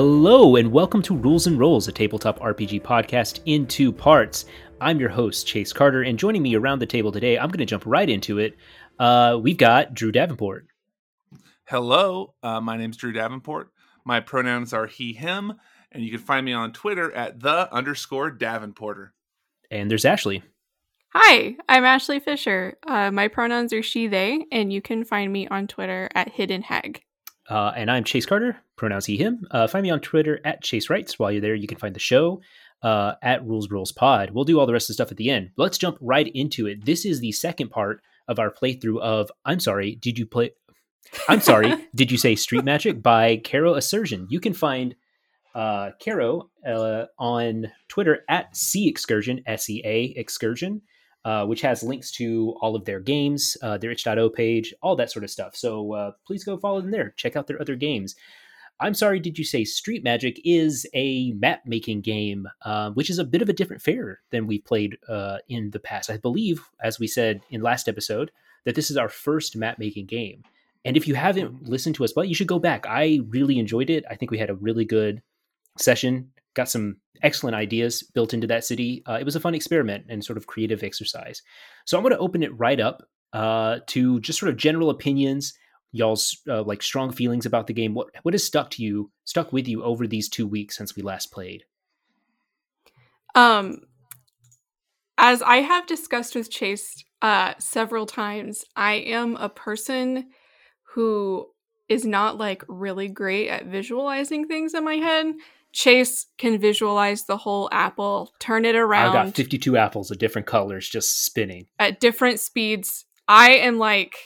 Hello, and welcome to Rules and Rolls, a tabletop RPG podcast in two parts. I'm your host, Chase Carter, and joining me around the table today, I'm going to jump right into it. Uh, we've got Drew Davenport. Hello, uh, my name's Drew Davenport. My pronouns are he, him, and you can find me on Twitter at the underscore Davenporter. And there's Ashley. Hi, I'm Ashley Fisher. Uh, my pronouns are she, they, and you can find me on Twitter at Hidden Hag. Uh, and I'm Chase Carter, pronouns he, him. Uh, find me on Twitter at Chase Writes. While you're there, you can find the show uh, at Rules Rules Pod. We'll do all the rest of the stuff at the end. Let's jump right into it. This is the second part of our playthrough of I'm sorry, did you play? I'm sorry, did you say Street Magic by Caro Asercion? You can find uh, Caro uh, on Twitter at C Excursion, S E A Excursion. Uh, which has links to all of their games, uh, their itch.io page, all that sort of stuff. So uh, please go follow them there. Check out their other games. I'm sorry, did you say Street Magic is a map making game, uh, which is a bit of a different fare than we've played uh, in the past? I believe, as we said in last episode, that this is our first map making game. And if you haven't listened to us, but you should go back. I really enjoyed it. I think we had a really good session got some excellent ideas built into that city. Uh, it was a fun experiment and sort of creative exercise. So I'm going to open it right up uh, to just sort of general opinions, y'all's uh, like strong feelings about the game. What what has stuck to you, stuck with you over these two weeks since we last played? Um, as I have discussed with Chase uh, several times, I am a person who is not like really great at visualizing things in my head. Chase can visualize the whole apple, turn it around. I've got 52 apples of different colors just spinning at different speeds. I am like,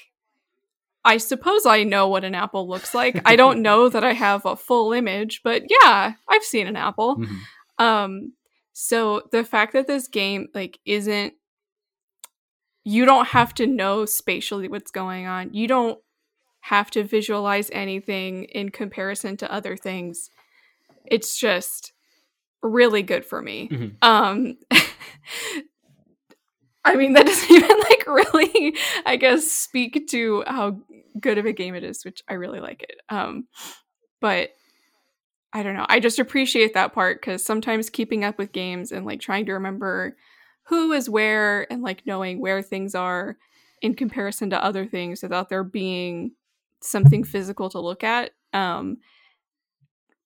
I suppose I know what an apple looks like. I don't know that I have a full image, but yeah, I've seen an apple. Mm-hmm. Um, so the fact that this game like isn't, you don't have to know spatially what's going on. You don't have to visualize anything in comparison to other things it's just really good for me. Mm-hmm. Um I mean that doesn't even like really I guess speak to how good of a game it is, which I really like it. Um but I don't know. I just appreciate that part cuz sometimes keeping up with games and like trying to remember who is where and like knowing where things are in comparison to other things without there being something physical to look at um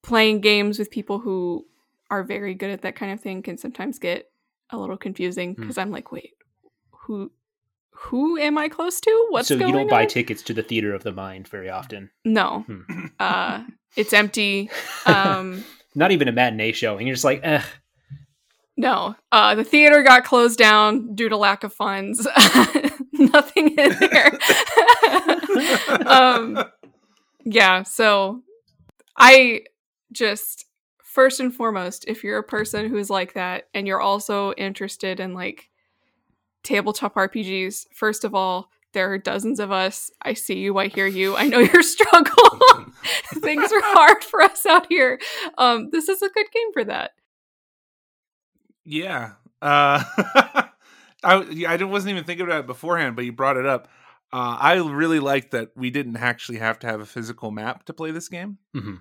playing games with people who are very good at that kind of thing can sometimes get a little confusing because mm. I'm like, wait, who who am I close to? What's so you don't buy on? tickets to the theater of the mind very often. No, hmm. uh, it's empty. Um, Not even a matinee showing. You're just like, eh. No, uh, the theater got closed down due to lack of funds. Nothing in there. um, yeah, so I just first and foremost, if you're a person who's like that and you're also interested in like tabletop RPGs, first of all, there are dozens of us. I see you, I hear you. I know your struggle. Things are hard for us out here. Um, this is a good game for that. Yeah. Uh, I I wasn't even thinking about it beforehand, but you brought it up. Uh, I really liked that we didn't actually have to have a physical map to play this game. Mm-hmm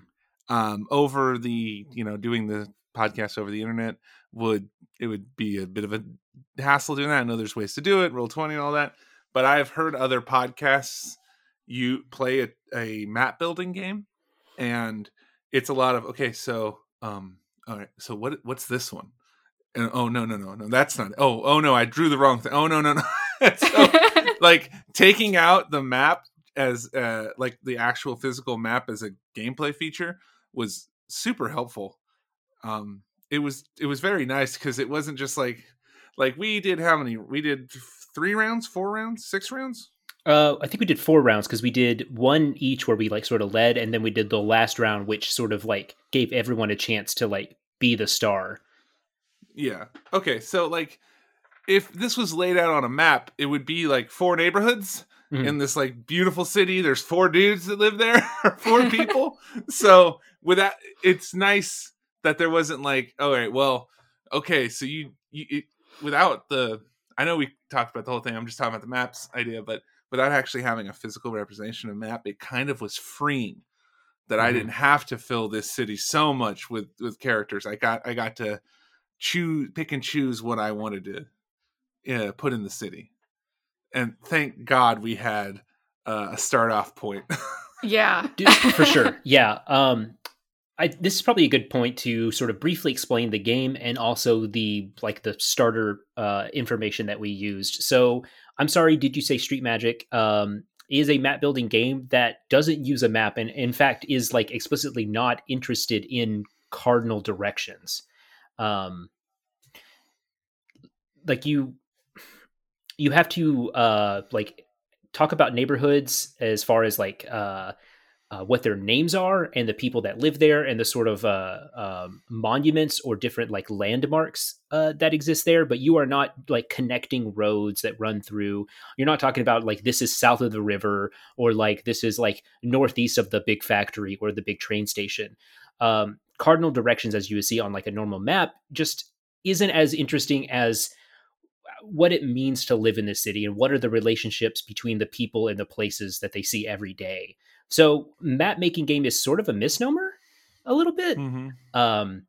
um, over the you know doing the podcast over the internet would it would be a bit of a hassle doing that. I know there's ways to do it, roll twenty and all that, but I've heard other podcasts you play a, a map building game, and it's a lot of okay. So um, all right, so what what's this one? And oh no no no no that's not. It. Oh oh no, I drew the wrong thing. Oh no no no. so, like taking out the map as uh, like the actual physical map as a gameplay feature was super helpful. Um, it was it was very nice because it wasn't just like like we did how many we did three rounds, four rounds, six rounds. Uh, I think we did four rounds because we did one each where we like sort of led, and then we did the last round, which sort of like gave everyone a chance to like be the star. Yeah. Okay. So like, if this was laid out on a map, it would be like four neighborhoods, mm-hmm. in this like beautiful city. There's four dudes that live there, four people. so with that, it's nice that there wasn't like, all right, well, okay, so you, you it, without the, I know we talked about the whole thing. I'm just talking about the maps idea, but without actually having a physical representation of map, it kind of was freeing that mm-hmm. I didn't have to fill this city so much with with characters. I got I got to choose pick and choose what I wanted to uh, put in the city. And thank God we had uh, a start off point. yeah, Dude, for sure. Yeah. Um, I, this is probably a good point to sort of briefly explain the game and also the like the starter uh, information that we used. So I'm sorry, did you say Street Magic? Um, is a map building game that doesn't use a map and in fact is like explicitly not interested in cardinal directions. Um, like you, you have to uh, like talk about neighborhoods as far as like uh, uh, what their names are and the people that live there and the sort of uh, um, monuments or different like landmarks uh, that exist there. But you are not like connecting roads that run through. You're not talking about like this is south of the river or like this is like northeast of the big factory or the big train station. Um, cardinal directions as you would see on like a normal map just isn't as interesting as what it means to live in this city and what are the relationships between the people and the places that they see every day so map making game is sort of a misnomer a little bit. Mm-hmm. Um,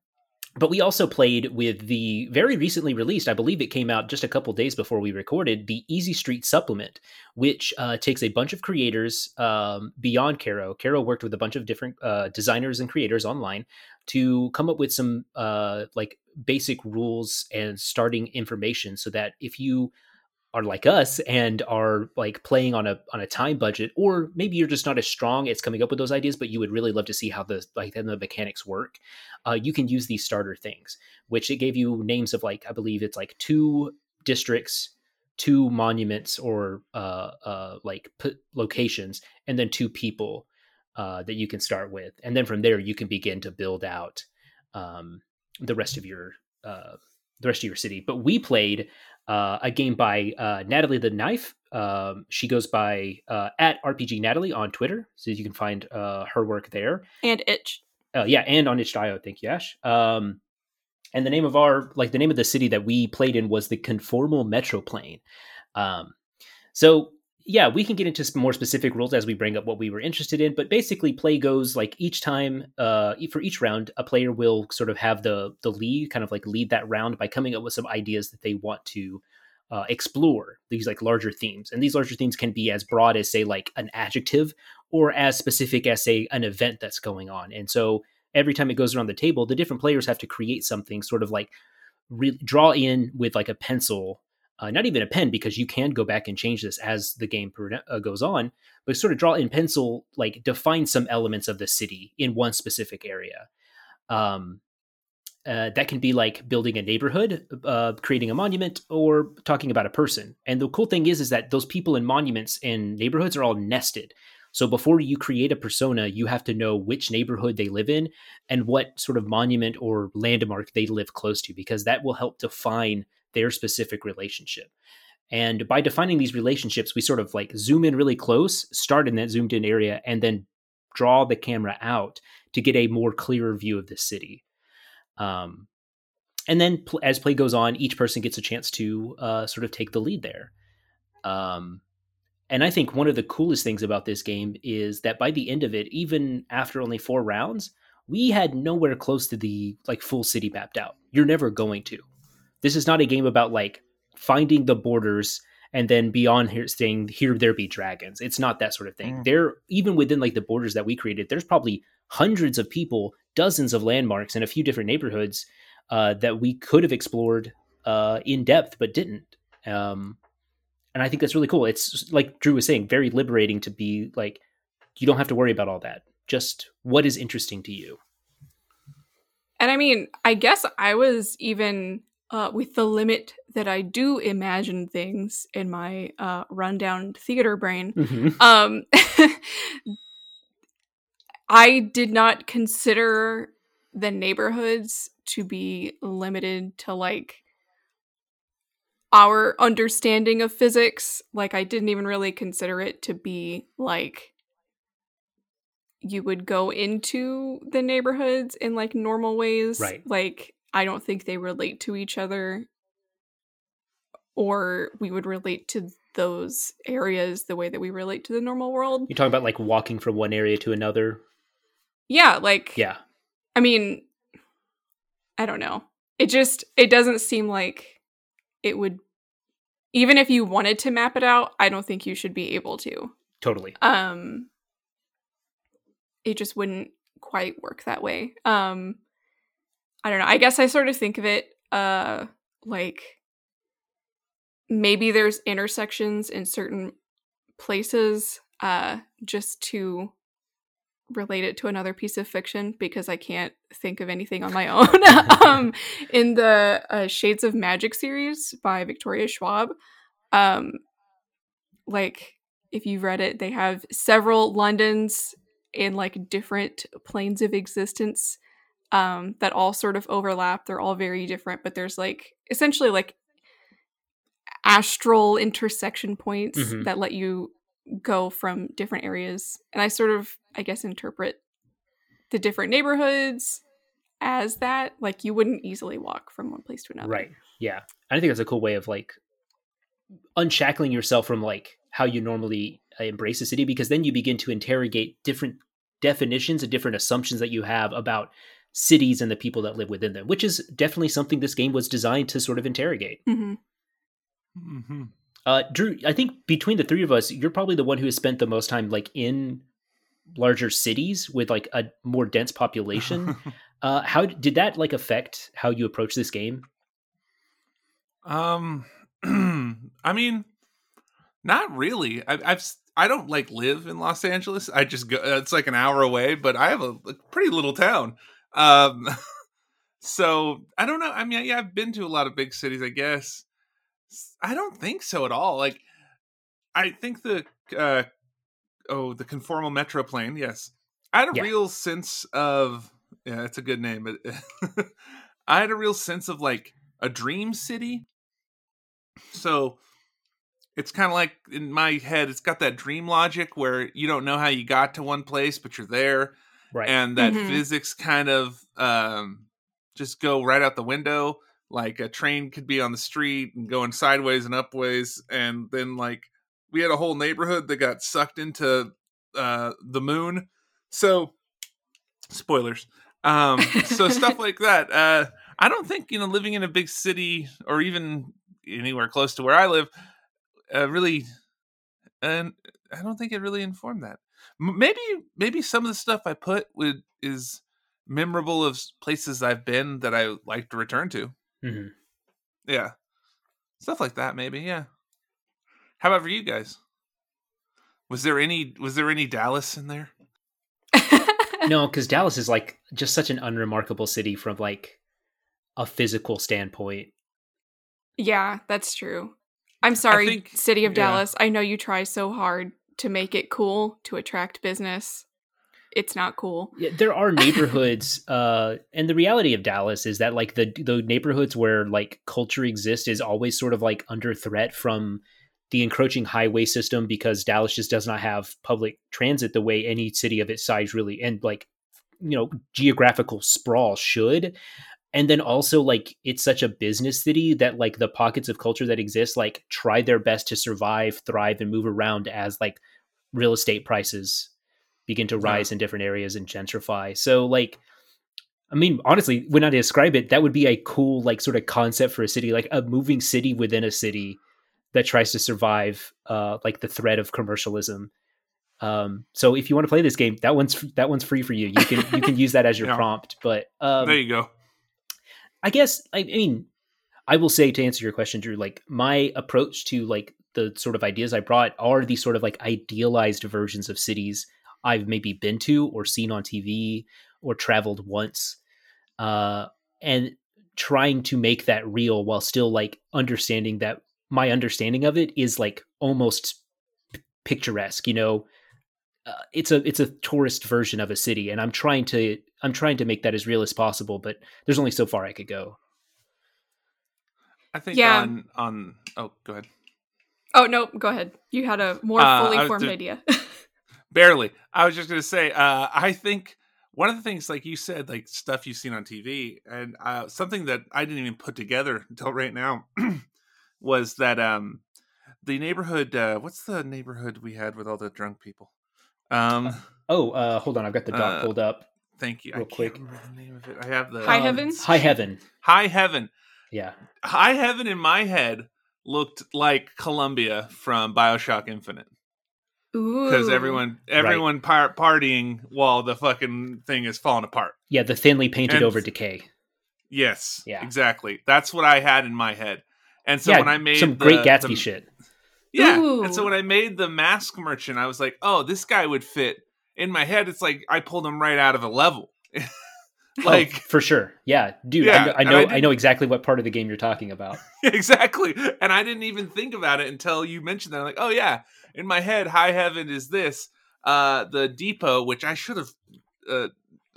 but we also played with the very recently released, I believe it came out just a couple days before we recorded, the Easy Street Supplement, which uh, takes a bunch of creators um, beyond Caro. Caro worked with a bunch of different uh, designers and creators online to come up with some uh, like basic rules and starting information so that if you are like us and are like playing on a on a time budget or maybe you're just not as strong as coming up with those ideas but you would really love to see how the like the mechanics work uh, you can use these starter things which it gave you names of like i believe it's like two districts two monuments or uh, uh, like p- locations and then two people uh, that you can start with and then from there you can begin to build out um, the rest of your uh, the rest of your city but we played uh, a game by uh, Natalie the Knife. Um, she goes by uh, at RPG Natalie on Twitter, so you can find uh, her work there. And Itch. Uh, yeah, and on itch.io. Thank you, Ash. Um, and the name of our like the name of the city that we played in was the Conformal Metroplane. Um, so yeah, we can get into more specific rules as we bring up what we were interested in. But basically, play goes like each time, uh, for each round, a player will sort of have the the lead, kind of like lead that round by coming up with some ideas that they want to uh, explore these like larger themes. And these larger themes can be as broad as say like an adjective, or as specific as say an event that's going on. And so every time it goes around the table, the different players have to create something, sort of like re- draw in with like a pencil uh, not even a pen because you can go back and change this as the game uh, goes on but sort of draw in pencil like define some elements of the city in one specific area. Um, uh, that can be like building a neighborhood uh, creating a monument or talking about a person. And the cool thing is is that those people and monuments and neighborhoods are all nested. So before you create a persona you have to know which neighborhood they live in and what sort of monument or landmark they live close to because that will help define their specific relationship. And by defining these relationships, we sort of like zoom in really close, start in that zoomed in area, and then draw the camera out to get a more clearer view of the city. Um, and then pl- as play goes on, each person gets a chance to uh, sort of take the lead there. Um, and I think one of the coolest things about this game is that by the end of it, even after only four rounds, we had nowhere close to the like full city mapped out. You're never going to. This is not a game about like finding the borders and then beyond here saying here there be dragons. It's not that sort of thing. Mm. There even within like the borders that we created, there's probably hundreds of people, dozens of landmarks, and a few different neighborhoods uh, that we could have explored uh, in depth but didn't. Um, and I think that's really cool. It's like Drew was saying, very liberating to be like you don't have to worry about all that. Just what is interesting to you. And I mean, I guess I was even uh, with the limit that I do imagine things in my uh, rundown theater brain, mm-hmm. um, I did not consider the neighborhoods to be limited to like our understanding of physics. Like, I didn't even really consider it to be like you would go into the neighborhoods in like normal ways. Right. Like, I don't think they relate to each other or we would relate to those areas the way that we relate to the normal world. You're talking about like walking from one area to another. Yeah, like yeah. I mean, I don't know. It just it doesn't seem like it would even if you wanted to map it out, I don't think you should be able to. Totally. Um it just wouldn't quite work that way. Um I don't know. I guess I sort of think of it uh like maybe there's intersections in certain places uh just to relate it to another piece of fiction because I can't think of anything on my own. um, in the uh, Shades of Magic series by Victoria Schwab, um, like if you've read it, they have several Londons in like different planes of existence um, that all sort of overlap. They're all very different, but there's like essentially like astral intersection points mm-hmm. that let you go from different areas. And I sort of, I guess, interpret the different neighborhoods as that. Like you wouldn't easily walk from one place to another. Right. Yeah. I think that's a cool way of like unshackling yourself from like how you normally uh, embrace a city because then you begin to interrogate different definitions and different assumptions that you have about cities and the people that live within them, which is definitely something this game was designed to sort of interrogate. Mm-hmm. Mm-hmm. Uh, Drew, I think between the three of us, you're probably the one who has spent the most time like in larger cities with like a more dense population. uh, how did that like affect how you approach this game? Um, I mean, not really. I, I've I don't like live in Los Angeles. I just go. It's like an hour away, but I have a, a pretty little town. Um, so I don't know. I mean, yeah, I've been to a lot of big cities. I guess I don't think so at all. Like, I think the uh, oh, the conformal metro plane. Yes, I had a yeah. real sense of yeah, it's a good name, but I had a real sense of like a dream city. So it's kind of like in my head, it's got that dream logic where you don't know how you got to one place, but you're there, right? And that mm-hmm. physics kind of um, just go right out the window like a train could be on the street and going sideways and upways and then like we had a whole neighborhood that got sucked into uh the moon so spoilers um so stuff like that uh i don't think you know living in a big city or even anywhere close to where i live uh, really and i don't think it really informed that maybe maybe some of the stuff i put would is memorable of places i've been that i like to return to Mm-hmm. Yeah, stuff like that. Maybe. Yeah. How about for you guys? Was there any Was there any Dallas in there? no, because Dallas is like just such an unremarkable city from like a physical standpoint. Yeah, that's true. I'm sorry, think, City of yeah. Dallas. I know you try so hard to make it cool to attract business it's not cool. Yeah, there are neighborhoods, uh, and the reality of Dallas is that like the the neighborhoods where like culture exists is always sort of like under threat from the encroaching highway system because Dallas just does not have public transit the way any city of its size really and like you know geographical sprawl should and then also like it's such a business city that like the pockets of culture that exist like try their best to survive thrive and move around as like real estate prices begin to rise yeah. in different areas and gentrify. So like I mean, honestly, when I describe it, that would be a cool like sort of concept for a city, like a moving city within a city that tries to survive uh like the threat of commercialism. Um so if you want to play this game, that one's that one's free for you. You can you can use that as your yeah. prompt, but um There you go. I guess I, I mean I will say to answer your question, Drew, like my approach to like the sort of ideas I brought are these sort of like idealized versions of cities I've maybe been to or seen on TV or traveled once. Uh, and trying to make that real while still like understanding that my understanding of it is like almost p- picturesque, you know. Uh, it's a it's a tourist version of a city and I'm trying to I'm trying to make that as real as possible, but there's only so far I could go. I think yeah. on on oh go ahead. Oh no, go ahead. You had a more uh, fully formed idea. barely. I was just gonna say, uh, I think one of the things, like you said, like stuff you've seen on TV, and uh, something that I didn't even put together until right now was that um, the neighborhood. Uh, what's the neighborhood we had with all the drunk people? Um, oh, uh, hold on, I've got the doc uh, pulled up. Thank you. Real I quick. can't remember the name of it. I have the High Um, Heavens? High Heaven. High Heaven. Yeah. High Heaven in my head looked like Columbia from Bioshock Infinite Ooh. because everyone everyone par- partying while the fucking thing is falling apart. Yeah, the thinly painted And- over decay. Yes, Yeah. exactly. That's what I had in my head. And so yeah, when I made some the- great Gatsby the- shit. Yeah. Ooh. And so when I made the mask merchant, I was like, oh, this guy would fit. In my head, it's like I pulled him right out of a level. like oh, for sure. Yeah, dude. Yeah, I know. I know, I I, know exactly what part of the game you're talking about. exactly. And I didn't even think about it until you mentioned that. I'm like, oh yeah, in my head, High Heaven is this. Uh, the depot, which I should have. Uh,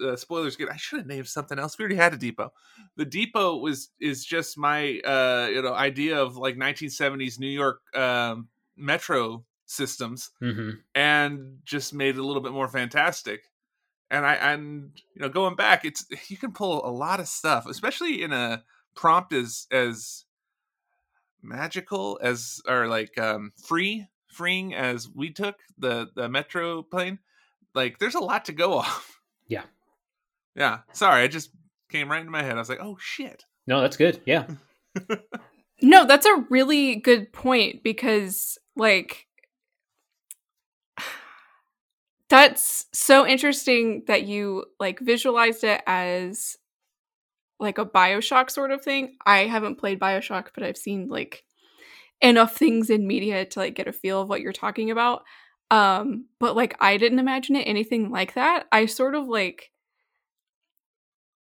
uh, spoilers good. I should have named something else. We already had a depot. The depot was is just my uh you know idea of like 1970s New York um, metro systems, hmm and just made it a little bit more fantastic. And I and you know going back, it's you can pull a lot of stuff, especially in a prompt as as magical as or like um free freeing as we took the the metro plane. Like there's a lot to go off. Yeah. Yeah. Sorry, I just came right into my head. I was like, oh shit. No, that's good. Yeah. No, that's a really good point because, like, that's so interesting that you like visualized it as like a Bioshock sort of thing. I haven't played Bioshock, but I've seen like enough things in media to like get a feel of what you're talking about. Um, but like I didn't imagine it anything like that. I sort of like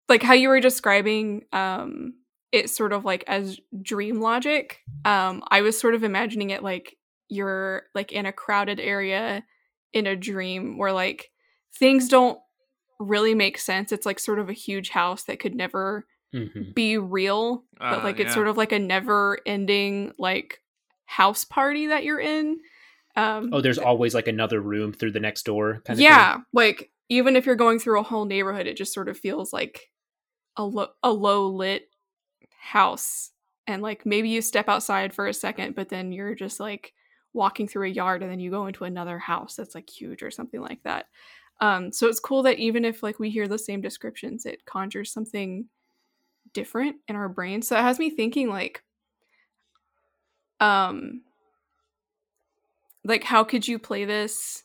like how you were describing um it sort of like as dream logic. Um, I was sort of imagining it like you're like in a crowded area in a dream where like things don't really make sense. It's like sort of a huge house that could never hmm be real, but Uh, like it's yeah. sort of like a never ending like house party that you're in. Um, Oh, there's always like another room through the next door. Kind of yeah, like even if you're going through a whole neighborhood, it just sort of feels like a lo- a low lit house, and like maybe you step outside for a second, but then you're just like walking through a yard, and then you go into another house that's like huge or something like that. Um, so it's cool that even if like we hear the same descriptions, it conjures something different in our brain So it has me thinking like, um, like how could you play this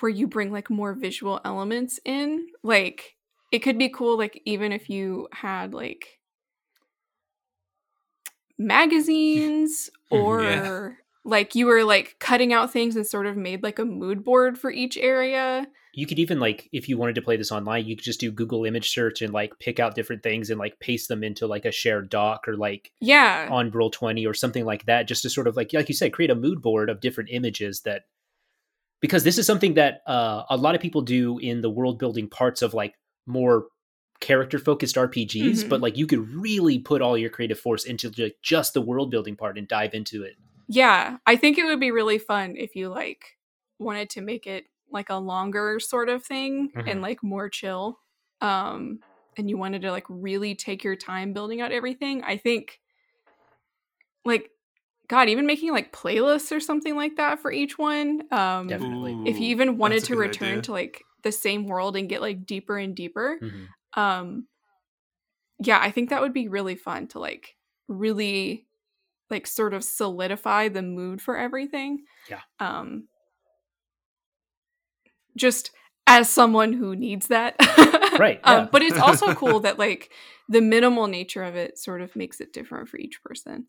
where you bring like more visual elements in like it could be cool like even if you had like magazines Mhm, or yeah. like you were like cutting out things and sort of made like a mood board for each area You could even like if you wanted to play this online, you could just do Google image search and like pick out different things and like paste them into like a shared doc or like yeah on roll 20 or something like that just to sort of like like you said create a mood board of different images that because this is something that uh, a lot of people do in the world building parts of like more character focused RPGs but Mhm. like you could really put all your creative force into like just the world building part and dive into it yeah i think it would be really fun if you like wanted to make it like a longer sort of thing Mhm. and like more chill um and you wanted to like really take your time building out everything i think like god even making like playlists or something like that for each one um Definitely. if you even wanted to return idea. to like the same world and get like deeper and deeper Mhm. um yeah i think that would be really fun to like really like sort of solidify the mood for everything Yeah. um just as someone who needs that Right, um, but it's also cool that like the minimal nature of it sort of makes it different for each person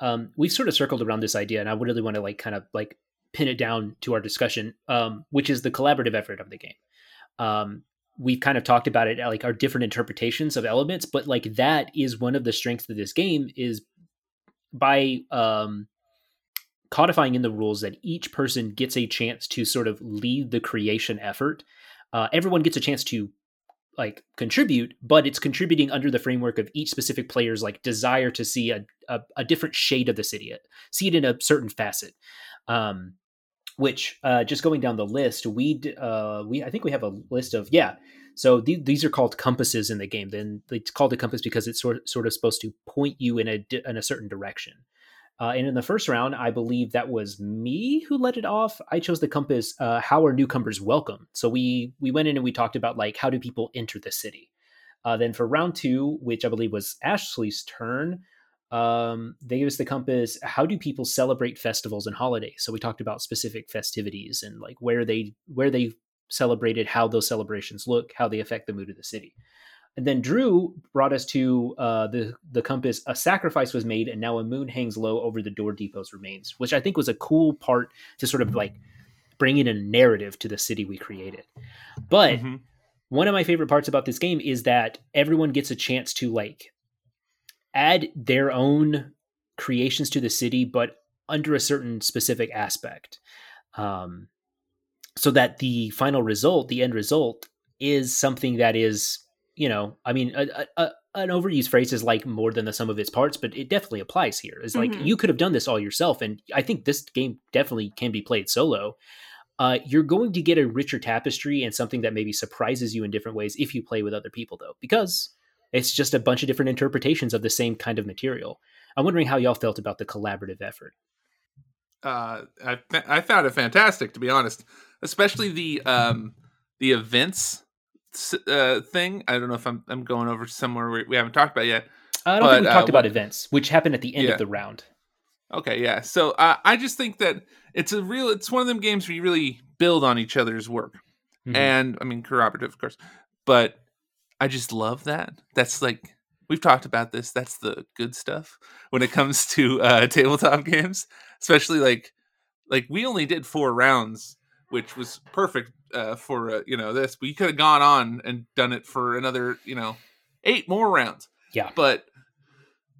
um, we've sort of circled around this idea and i would really want to like kind of like pin it down to our discussion um, which is the collaborative effort of the game. Um, we've kind of talked about it like our different interpretations of elements but like that is one of the strengths of this game is by um, codifying in the rules that each person gets a chance to sort of lead the creation effort. Uh, everyone gets a chance to like contribute but it's contributing under the framework of each specific player's like desire to see a, a, a different shade of the city see it in a certain facet. Um which uh just going down the list we uh we i think we have a list of yeah so th- these are called compasses in the game then it's called a compass because it's sort sort of supposed to point you in a di- in a certain direction Uh, and in the first round, I believe that was me who led it off. I chose the compass. Uh, how are newcomers welcome? So we we went in and we talked about like how do people enter the city. Uh, then for round two, which I believe was Ashley's turn, um, they gave us the compass. How do people celebrate festivals and holidays? So we talked about specific festivities and like where they where they celebrated, how those celebrations look, how they affect the mood of the city. And then Drew brought us to uh, the the compass. A sacrifice was made, and now a moon hangs low over the door depot's remains, which I think was a cool part to sort of like bring in a narrative to the city we created. But mm-hmm. one of my favorite parts about this game is that everyone gets a chance to like add their own creations to the city, but under a certain specific aspect. Um, so that the final result, the end result, is something that is you know, I mean, a, a, an overused phrase is like more than the sum of its parts, but it definitely applies here. It's like mm-hmm. you could have done this all yourself, and I think this game definitely can be played solo. Uh, you're going to get a richer tapestry and something that maybe surprises you in different ways if you play with other people, though, because it's just a bunch of different interpretations of the same kind of material. I'm wondering how y'all felt about the collaborative effort. Uh, I, I found it fantastic, to be honest, especially the um, the events uh, thing. I don't know if I'm I'm going over somewhere we haven't talked about yet. I don't but, think we talked uh, about events, which happened at the end yeah. of the round. Okay, yeah. So uh, I just think that it's a real. It's one of them games where you really build on each other's work, mm-hmm. and I mean cooperative, of course. But I just love that. That's like we've talked about this. That's the good stuff when it comes to uh, tabletop games, especially like like we only did four rounds, which was perfect uh, for uh, you know this. But you could have gone on and done it for another you know eight more rounds. Yeah, but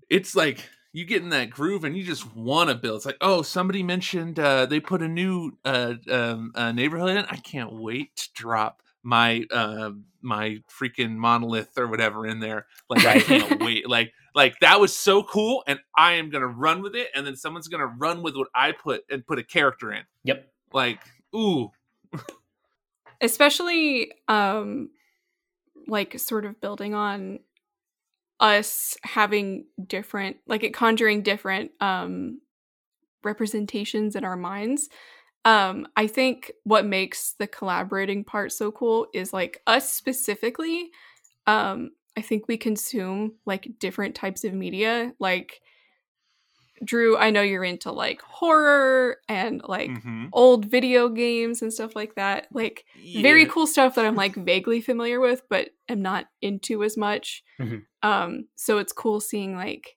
it's like you get in that groove and you just want to build. It's like, oh, somebody mentioned uh, they put a new uh, um, uh, neighborhood in. I can't wait to drop my uh, my freaking monolith or whatever in there. Like I can't wait. Like like that was so cool, and I am gonna run with it, and then someone's gonna run with what I put and put a character in. Yep. Like ooh. especially um like sort of building on us having different like it conjuring different um representations in our minds um i think what makes the collaborating part so cool is like us specifically um i think we consume like different types of media like Drew, I know you're into like horror and like mm-hmm. old video games and stuff like that. Like yeah. very cool stuff that I'm like vaguely familiar with, but am not into as much. Mm-hmm. Um, so it's cool seeing like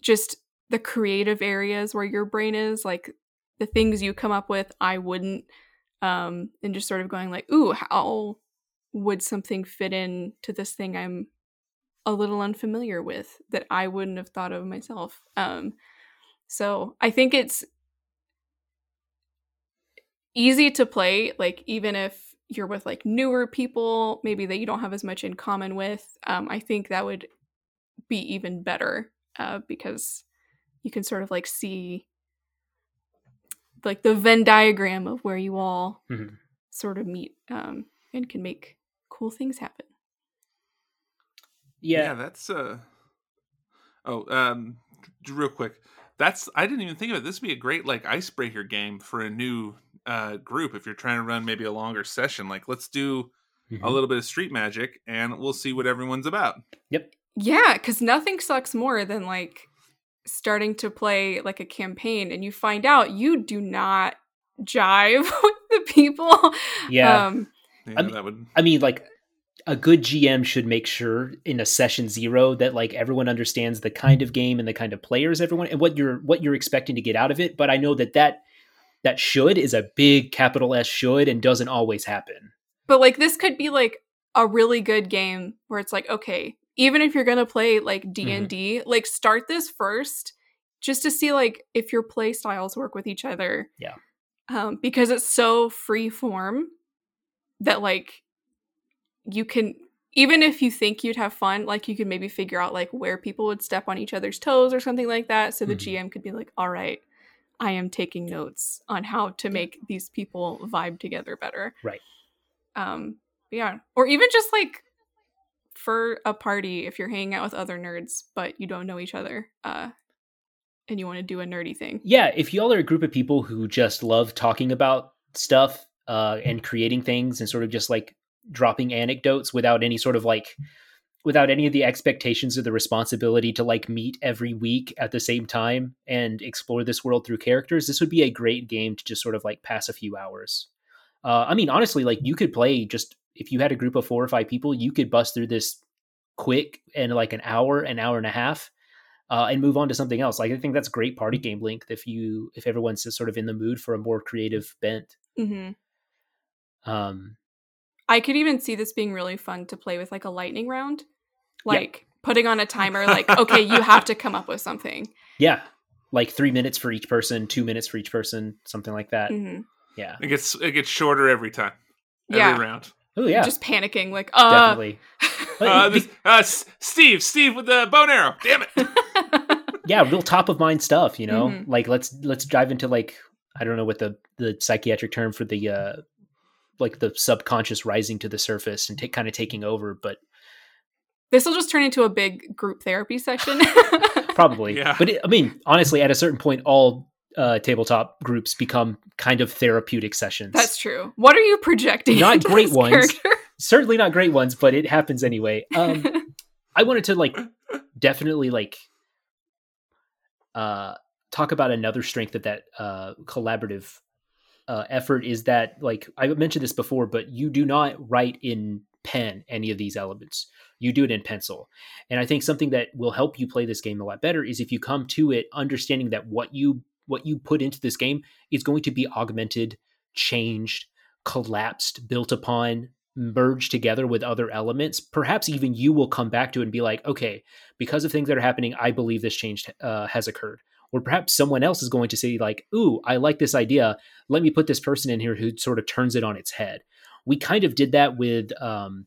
just the creative areas where your brain is, like the things you come up with, I wouldn't. Um, and just sort of going like, ooh, how would something fit in to this thing I'm a little unfamiliar with that I wouldn't have thought of myself. Um, so I think it's easy to play, like even if you're with like newer people, maybe that you don't have as much in common with. Um, I think that would be even better uh, because you can sort of like see like the Venn diagram of where you all mm-hmm. sort of meet um, and can make cool things happen. Yeah. yeah, that's uh Oh, um real quick. That's I didn't even think of it. This would be a great like icebreaker game for a new uh group if you're trying to run maybe a longer session. Like let's do mm-hmm. a little bit of street magic and we'll see what everyone's about. Yep. Yeah, cuz nothing sucks more than like starting to play like a campaign and you find out you do not jive with the people. Yeah. Um yeah, I mean, that would I mean like a good GM should make sure in a session zero that like everyone understands the kind of game and the kind of players everyone and what you're what you're expecting to get out of it. But I know that that that should is a big capital S should and doesn't always happen. But like this could be like a really good game where it's like okay, even if you're gonna play like D and D, mm-hmm. like start this first just to see like if your play styles work with each other. Yeah. Um, because it's so free form that like you can even if you think you'd have fun, like you could maybe figure out like where people would step on each other's toes or something like that. So the mm-hmm. GM could be like, all right, I am taking notes on how to make these people vibe together better. Right. Um, yeah. Or even just like for a party, if you're hanging out with other nerds, but you don't know each other, uh, and you want to do a nerdy thing. Yeah, if y'all are a group of people who just love talking about stuff uh, and creating things and sort of just like dropping anecdotes without any sort of like without any of the expectations or the responsibility to like meet every week at the same time and explore this world through characters, this would be a great game to just sort of like pass a few hours. Uh, I mean, honestly, like you could play just if you had a group of four or five people, you could bust through this quick in like an hour, an hour and a half, uh, and move on to something else. Like I think that's great party game length if you if everyone's just sort of in the mood for a more creative bent. Mm-hmm. Um, I could even see this being really fun to play with like a lightning round like yeah. putting on a timer like okay you have to come up with something yeah like three minutes for each person two minutes for each person something like that mm-hmm. yeah it gets it gets shorter every time every yeah. round oh yeah just panicking like uh definitely uh, this, uh, steve steve with the bone arrow damn it yeah real top of mind stuff you know mm-hmm. like let's let's dive into like i don't know what the the psychiatric term for the uh like the subconscious rising to the surface and take kind of taking over but this will just turn into a big group therapy session. Probably. Yeah. But it, I mean, honestly, at a certain point, all uh, tabletop groups become kind of therapeutic sessions. That's true. What are you projecting? Not great ones. Character? Certainly not great ones, but it happens anyway. Um, I wanted to like definitely like uh, talk about another strength of that uh, collaborative uh, effort is that like I mentioned this before, but you do not write in pen any of these elements you do it in pencil. And I think something that will help you play this game a lot better is if you come to it understanding that what you what you put into this game is going to be augmented, changed, collapsed, built upon, merged together with other elements. Perhaps even you will come back to it and be like, okay, because of things that are happening, I believe this change uh, has occurred. Or perhaps someone else is going to say, like, ooh, I like this idea. Let me put this person in here who sort of turns it on its head. We kind of did that with um,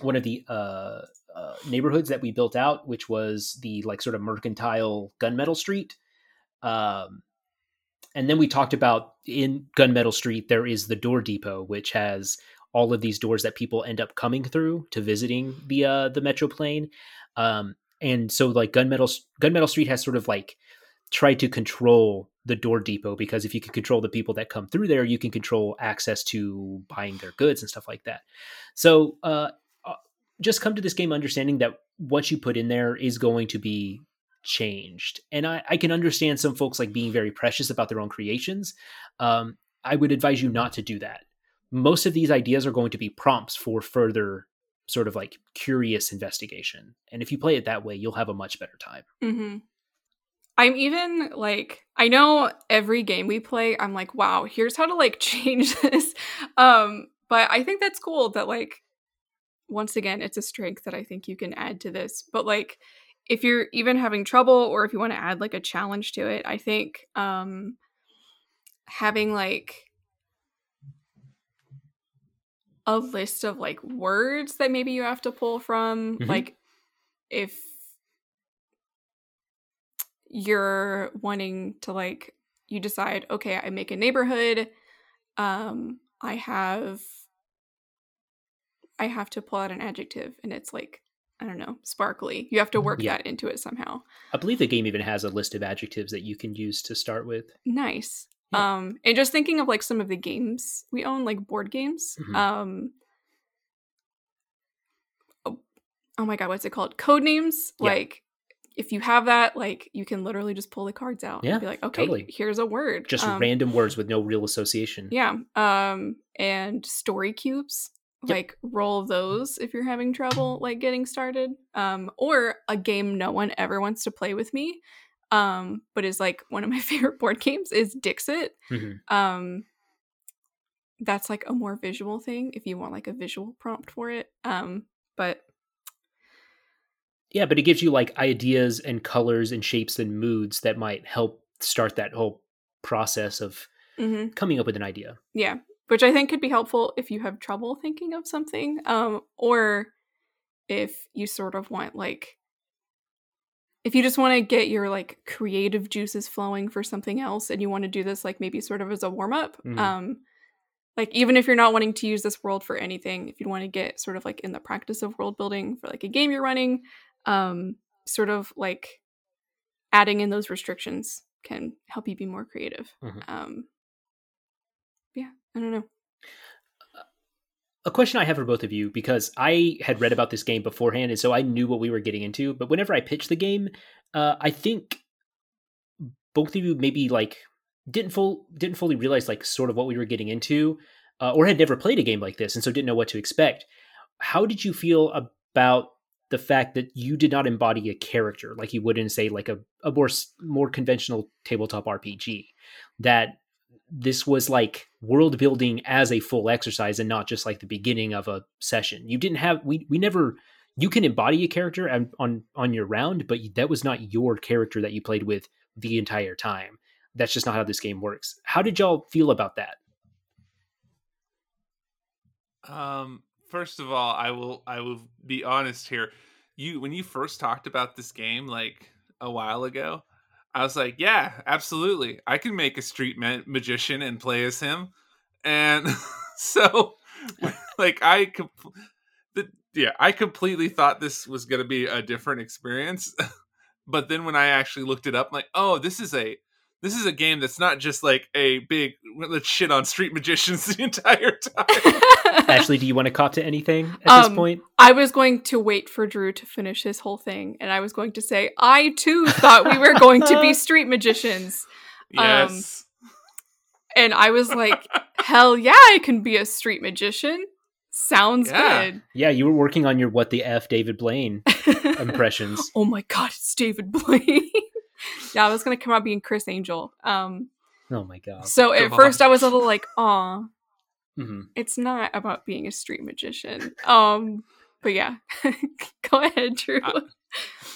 one of the uh, uh, neighborhoods that we built out, which was the like sort of mercantile gunmetal street. Um, and then we talked about in gunmetal street there is the door depot, which has all of these doors that people end up coming through to visiting the uh, the metro plane. Um, and so like gunmetal gunmetal street has sort of like tried to control the door depot because if you can control the people that come through there, you can control access to buying their goods and stuff like that. So uh, just come to this game understanding that what you put in there is going to be changed. And I, I can understand some folks like being very precious about their own creations. Um, I would advise you not to do that. Most of these ideas are going to be prompts for further sort of like curious investigation. And if you play it that way, you'll have a much better time. Mm-hmm. I'm even like, I know every game we play, I'm like, wow, here's how to like change this. Um, but I think that's cool that like once again, it's a strength that I think you can add to this. But like if you're even having trouble or if you want to add like a challenge to it, I think um having like a list of like words that maybe you have to pull from mm-hmm. like if you're wanting to like you decide okay i make a neighborhood um i have I have to pull out an adjective and it's like I don't know, sparkly. You have to work yeah. that into it somehow. I believe the game even has a list of adjectives that you can use to start with. Nice. Yeah. Um and just thinking of like some of the games we own like board games. Mm-hmm. Um oh, oh, my god, what's it called? Code names. Yeah. Like if you have that, like you can literally just pull the cards out yeah, and be like, okay, totally. here's a word. Just um, random words with no real association. Yeah. Um and story cubes yep. like roll those if you're having trouble like getting started um or a game no one ever wants to play with me um but is like one of my favorite board games is dixit mm-hmm. um that's like a more visual thing if you want like a visual prompt for it um but yeah but it gives you like ideas and colors and shapes and moods that might help start that whole process of mm-hmm. coming up with an idea yeah which I think could be helpful if you have trouble thinking of something, um, or if you sort of want like if you just want to get your like creative juices flowing for something else and you want to do this like maybe sort of as a warm up mm-hmm. um like even if you're not wanting to use this world for anything if you want to get sort of like in the practice of world building for like a game you're running um sort of like adding in those restrictions can help you be more creative. Mm-hmm. Um, I don't know. A question I have for both of you because I had read about this game beforehand, and so I knew what we were getting into. But whenever I pitched the game, uh, I think both of you maybe like didn't full didn't fully realize like sort of what we were getting into, uh, or had never played a game like this, and so didn't know what to expect. How did you feel about the fact that you did not embody a character like you would in say like a, a more more conventional tabletop RPG? That this was like world building as a full exercise and not just like the beginning of a session. You didn't have we we never you can embody a character on on, on your round, but that was not your character that you played with the entire time. That's just not how this game works. How did y'all feel about that? Um, first of all, I will I will be honest here. You when you first talked about this game like a while ago, I was like, yeah, absolutely. I can make a street ma- magician and play as him. And so like I com- the, yeah, I completely thought this was going to be a different experience. but then when I actually looked it up, I'm like, oh, this is a this is a game that's not just like a big let's shit on street magicians the entire time. Ashley, do you want to cop to anything at um, this point? I was going to wait for Drew to finish his whole thing, and I was going to say, I too thought we were going to be street magicians. Yes. Um, and I was like, hell yeah, I can be a street magician. Sounds yeah. good. Yeah, you were working on your what the F David Blaine impressions. oh my god, it's David Blaine. yeah, I was gonna come out being Criss Angel. Um Oh my god. So at first I was a little like, aw. Mm-hmm. It's not about being a street magician. Um but yeah. Go ahead, Drew. I,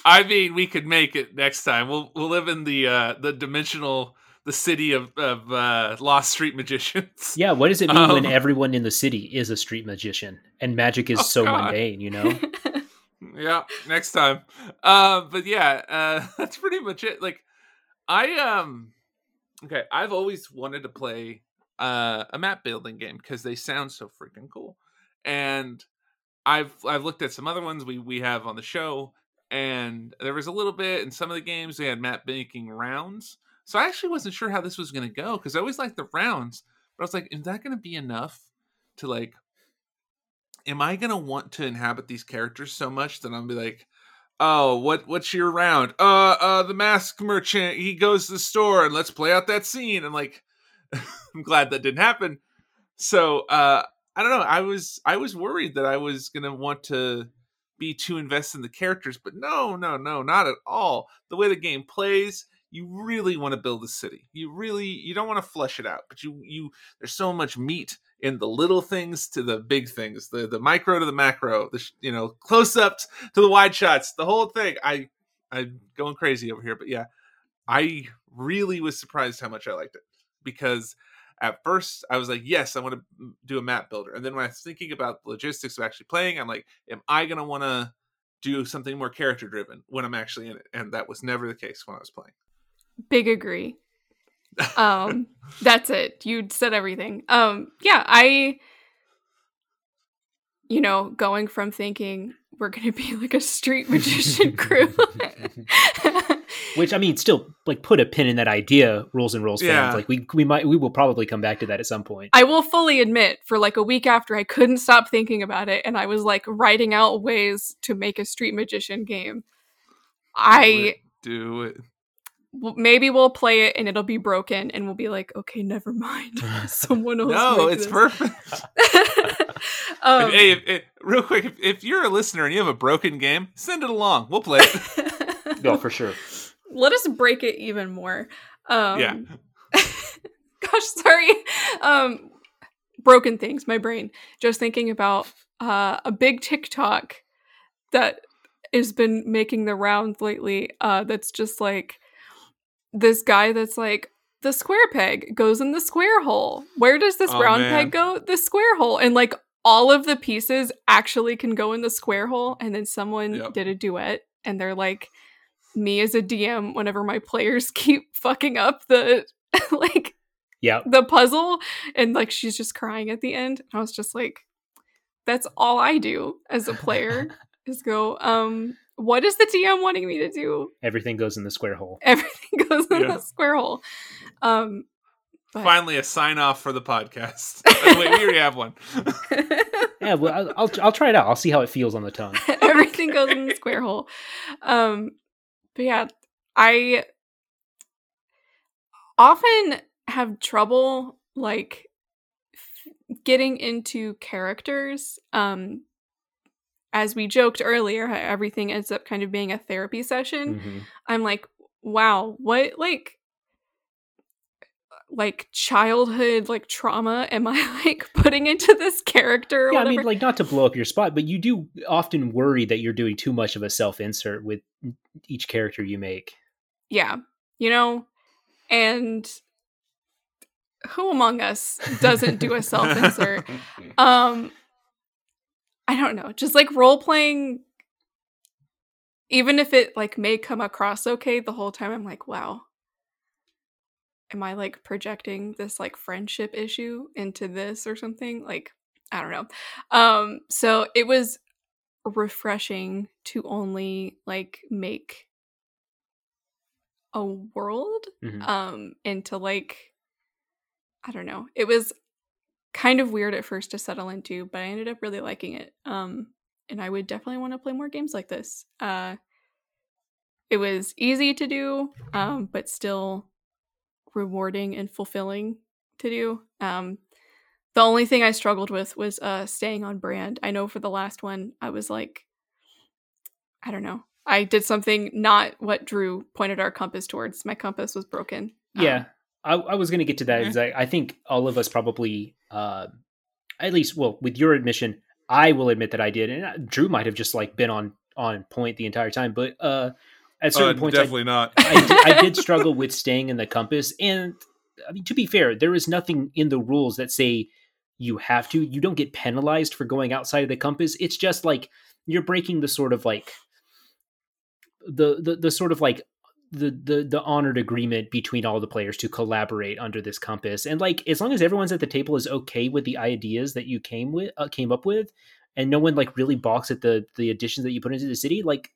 I mean, we could make it next time. We'll we'll live in the uh the dimensional the city of, of uh, lost street magicians. Yeah, what does it mean um, when everyone in the city is a street magician and magic is oh, so God. mundane? You know. yeah, next time. Uh, but yeah, uh, that's pretty much it. Like, I um, okay, I've always wanted to play uh, a map building game because they sound so freaking cool, and I've I've looked at some other ones we we have on the show, and there was a little bit in some of the games they had map making rounds so I actually wasn't sure how this was going to go because I always like the rounds, but I was like, is that going to be enough to like? Am I to want to inhabit these characters so much that I'm be like, oh, what what's your round? Uh, uh, the mask merchant he goes to the store and let's play out that scene. And like, I'm glad that didn't happen. So uh, I don't know. I was I was worried that I was to want to be too invested in the characters, but no, no, no, not at all. The way the game plays you really want to build a city. You really you don't want to flesh it out, but you you there's so much meat in the little things to the big things, the the micro to the macro, the you know close ups to the wide shots, the whole thing. I I'm going crazy over here, but yeah, I really was surprised how much I liked it because at first I was like, yes, I want to do a map builder, and then when I was thinking about the logistics of actually playing, I'm like, am I gonna want to do something more character driven when I'm actually in it? And that was never the case when I was playing. Big agree. Um, that's it. You said everything. Um, yeah, I, you know, going from thinking we're going to be like a street magician crew. Which I mean, still like put a pin in that idea, rules and rules yeah. fans. Like we we might we will probably come back to that at some point. I will fully admit, for like a week after, I couldn't stop thinking about it, and I was like writing out ways to make a street magician game. I do it maybe we'll play it and it'll be broken and we'll be like okay never mind. Someone else no it's this. perfect. Um, hey if, if, real quick if, if, you're a listener and you have a broken game send it along. We'll play it. No for sure. Let us break it even more. Um, yeah. gosh sorry. Um, broken things my brain. Just thinking about uh, a big tiktok that has been making the rounds lately uh, that's just like this guy that's like the square peg goes in the square hole. Where does this oh, round man. peg go? The square hole. And like all of the pieces actually can go in the square hole. And then someone yep. did a duet and they're like, me as a DM, whenever my players keep fucking up the like yeah the puzzle and like she's just crying at the end. And I was just like, that's all I do as a player is go, um, what is the DM wanting me to do? Everything goes in the square hole. Everything goes in yeah. the square hole. Um, but... Finally, a sign off for the podcast. oh, wait, we already have one. yeah, well, I'll, I'll, I'll try it out. I'll see how it feels on the tongue. Everything goes in the square hole. Um, but yeah, I often have trouble like getting into characters um as we joked earlier everything ends up kind of being a therapy session mm-hmm. i'm like wow what like like childhood like trauma am i like putting into this character yeah whatever? i mean like not to blow up your spot but you do often worry that you're doing too much of a self-insert with each character you make yeah you know and who among us doesn't do a self insert? um, I don't know. Just like role playing, even if it like may come across okay, the whole time I'm like, wow, am I like projecting this like friendship issue into this or something? Like, I don't know. Um, so it was refreshing to only like make a world mm-hmm. um and to like I don't know. It was kind of weird at first to settle into, but I ended up really liking it. Um, and I would definitely want to play more games like this. Uh, it was easy to do, um, but still rewarding and fulfilling to do. Um, the only thing I struggled with was uh, staying on brand. I know for the last one, I was like, I don't know. I did something not what Drew pointed our compass towards. My compass was broken. Yeah. Um, I, I was going to get to that. Mm-hmm. I, I, think all of us probably, uh, at least, well, with your admission, I will admit that I did, and uh, Drew might have just like been on on point the entire time. But uh, at certain uh, points, definitely I, not. I, did, I did struggle with staying in the compass, and I mean to be fair, there is nothing in the rules that say you have to. You don't get penalized for going outside of the compass. It's just like you're breaking the sort of like the the, the sort of like the the the honored agreement between all the players to collaborate under this compass. And like as long as everyone's at the table is okay with the ideas that you came with uh, came up with and no one like really balks at the the additions that you put into the city like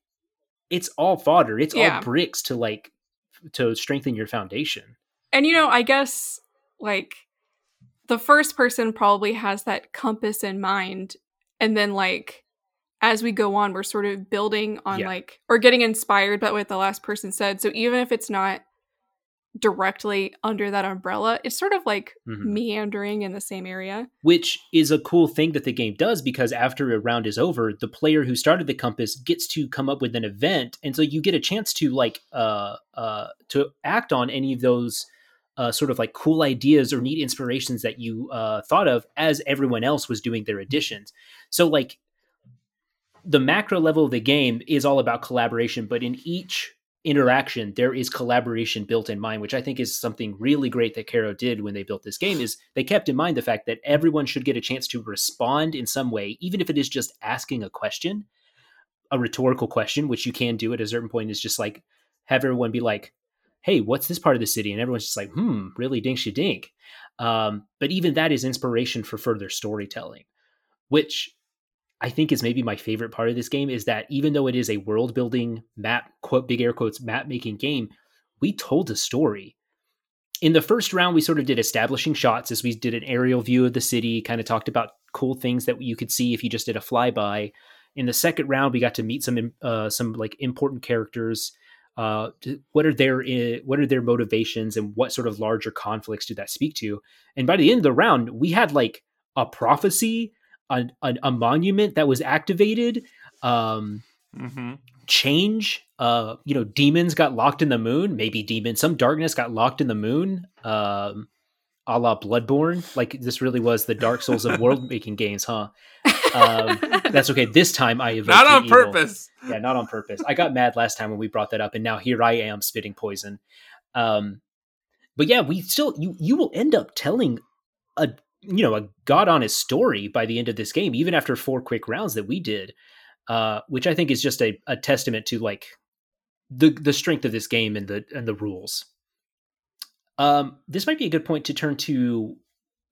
it's all fodder. It's yeah. all bricks to like to strengthen your foundation. And you know i guess like the first person probably has that compass in mind and then like as we go on, we're sort of building on yeah. like or getting inspired by what the last person said. So even if it's not directly under that umbrella, it's sort of like mm-hmm. meandering in the same area. Which is a cool thing that the game does because after a round is over, the player who started the compass gets to come up with an event. And so you get a chance to like uh uh to act on any of those uh, sort of like cool ideas or neat inspirations that you uh, thought of as everyone else was doing their additions. So like the macro level of the game is all about collaboration, but in each interaction there is collaboration built in mind which i think is something really great that caro did when they built this game is they kept in mind the fact that everyone should get a chance to respond in some way even if it is just asking a question a rhetorical question which you can do at a certain point is just like have everyone be like hey what's this part of the city? And everyone's just like hmm really dink dink um, but even that is inspiration for further storytelling which I think is maybe my favorite part of this game is that even though it is a world building map quote big air quotes map making game, we told a story. In the first round, we sort of did establishing shots as we did an aerial view of the city, kind of talked about cool things that you could see if you just did a flyby. In the second round, we got to meet some uh, some like important characters. Uh, what are their eh, what are their motivations and what sort of larger conflicts do that speak to? And by the end of the round, we had like a prophecy a, a, a monument that was activated um, mm-hmm. change uh, you know demons got locked in the moon maybe demons some darkness got locked in the moon um, a la bloodborne. Like this really was the dark souls of world making games huh? Um, that's okay. This time i not on purpose. Yeah not on purpose. I got mad last time when we brought that up and now here i am spitting poison. Um, but yeah we still you you will end up telling a you know a god honest story by the end of this game even after four quick rounds that we did uh, which i think is just a, a testament to like the the strength of this game and the and the rules. Um, this might be a good point to turn to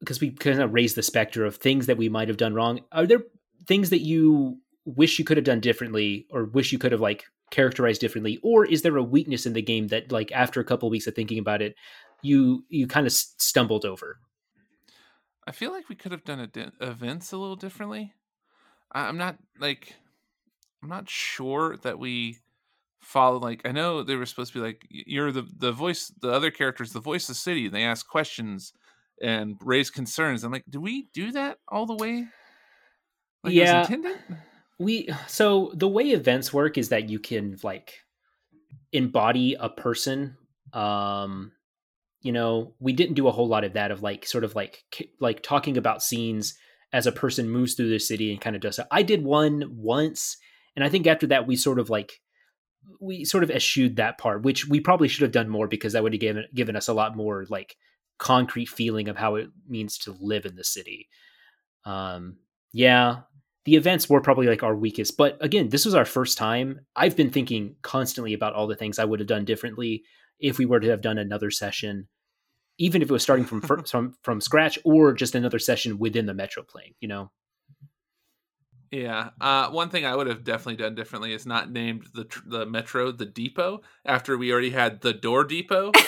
because we kind of raised the specter of things that we might have done wrong. Are there things that you wish you could have done differently or wish you could have like characterized differently? Or is there a weakness in the game that like after a couple of weeks of thinking about it you you kind of stumbled over i feel like we could have done events a little differently. I'm not like i'm not sure that we follow like i know they were supposed to be like you're the the voice the other characters the voice of the city and they ask questions and raise concerns. I'm like do we do that all the way? Like yeah. we so the way events work is that you can like embody a person um you know we didn't do a whole lot of that of like sort of like like talking about scenes as a person moves through the city and kind of does it i did one once and i think after that we sort of like we sort of eschewed that part which we probably should have done more because that would have given given us a lot more like concrete feeling of how it means to live in the city um yeah the events were probably like our weakest. But again, this was our first time. I've been thinking constantly about all the things I would have done differently if we were to have done another session, even if it was starting from from from scratch or just another session within the Metro plane. You know. Yeah. Uh, one thing I would have definitely done differently is not named the the metro the depot after we already had the door depot.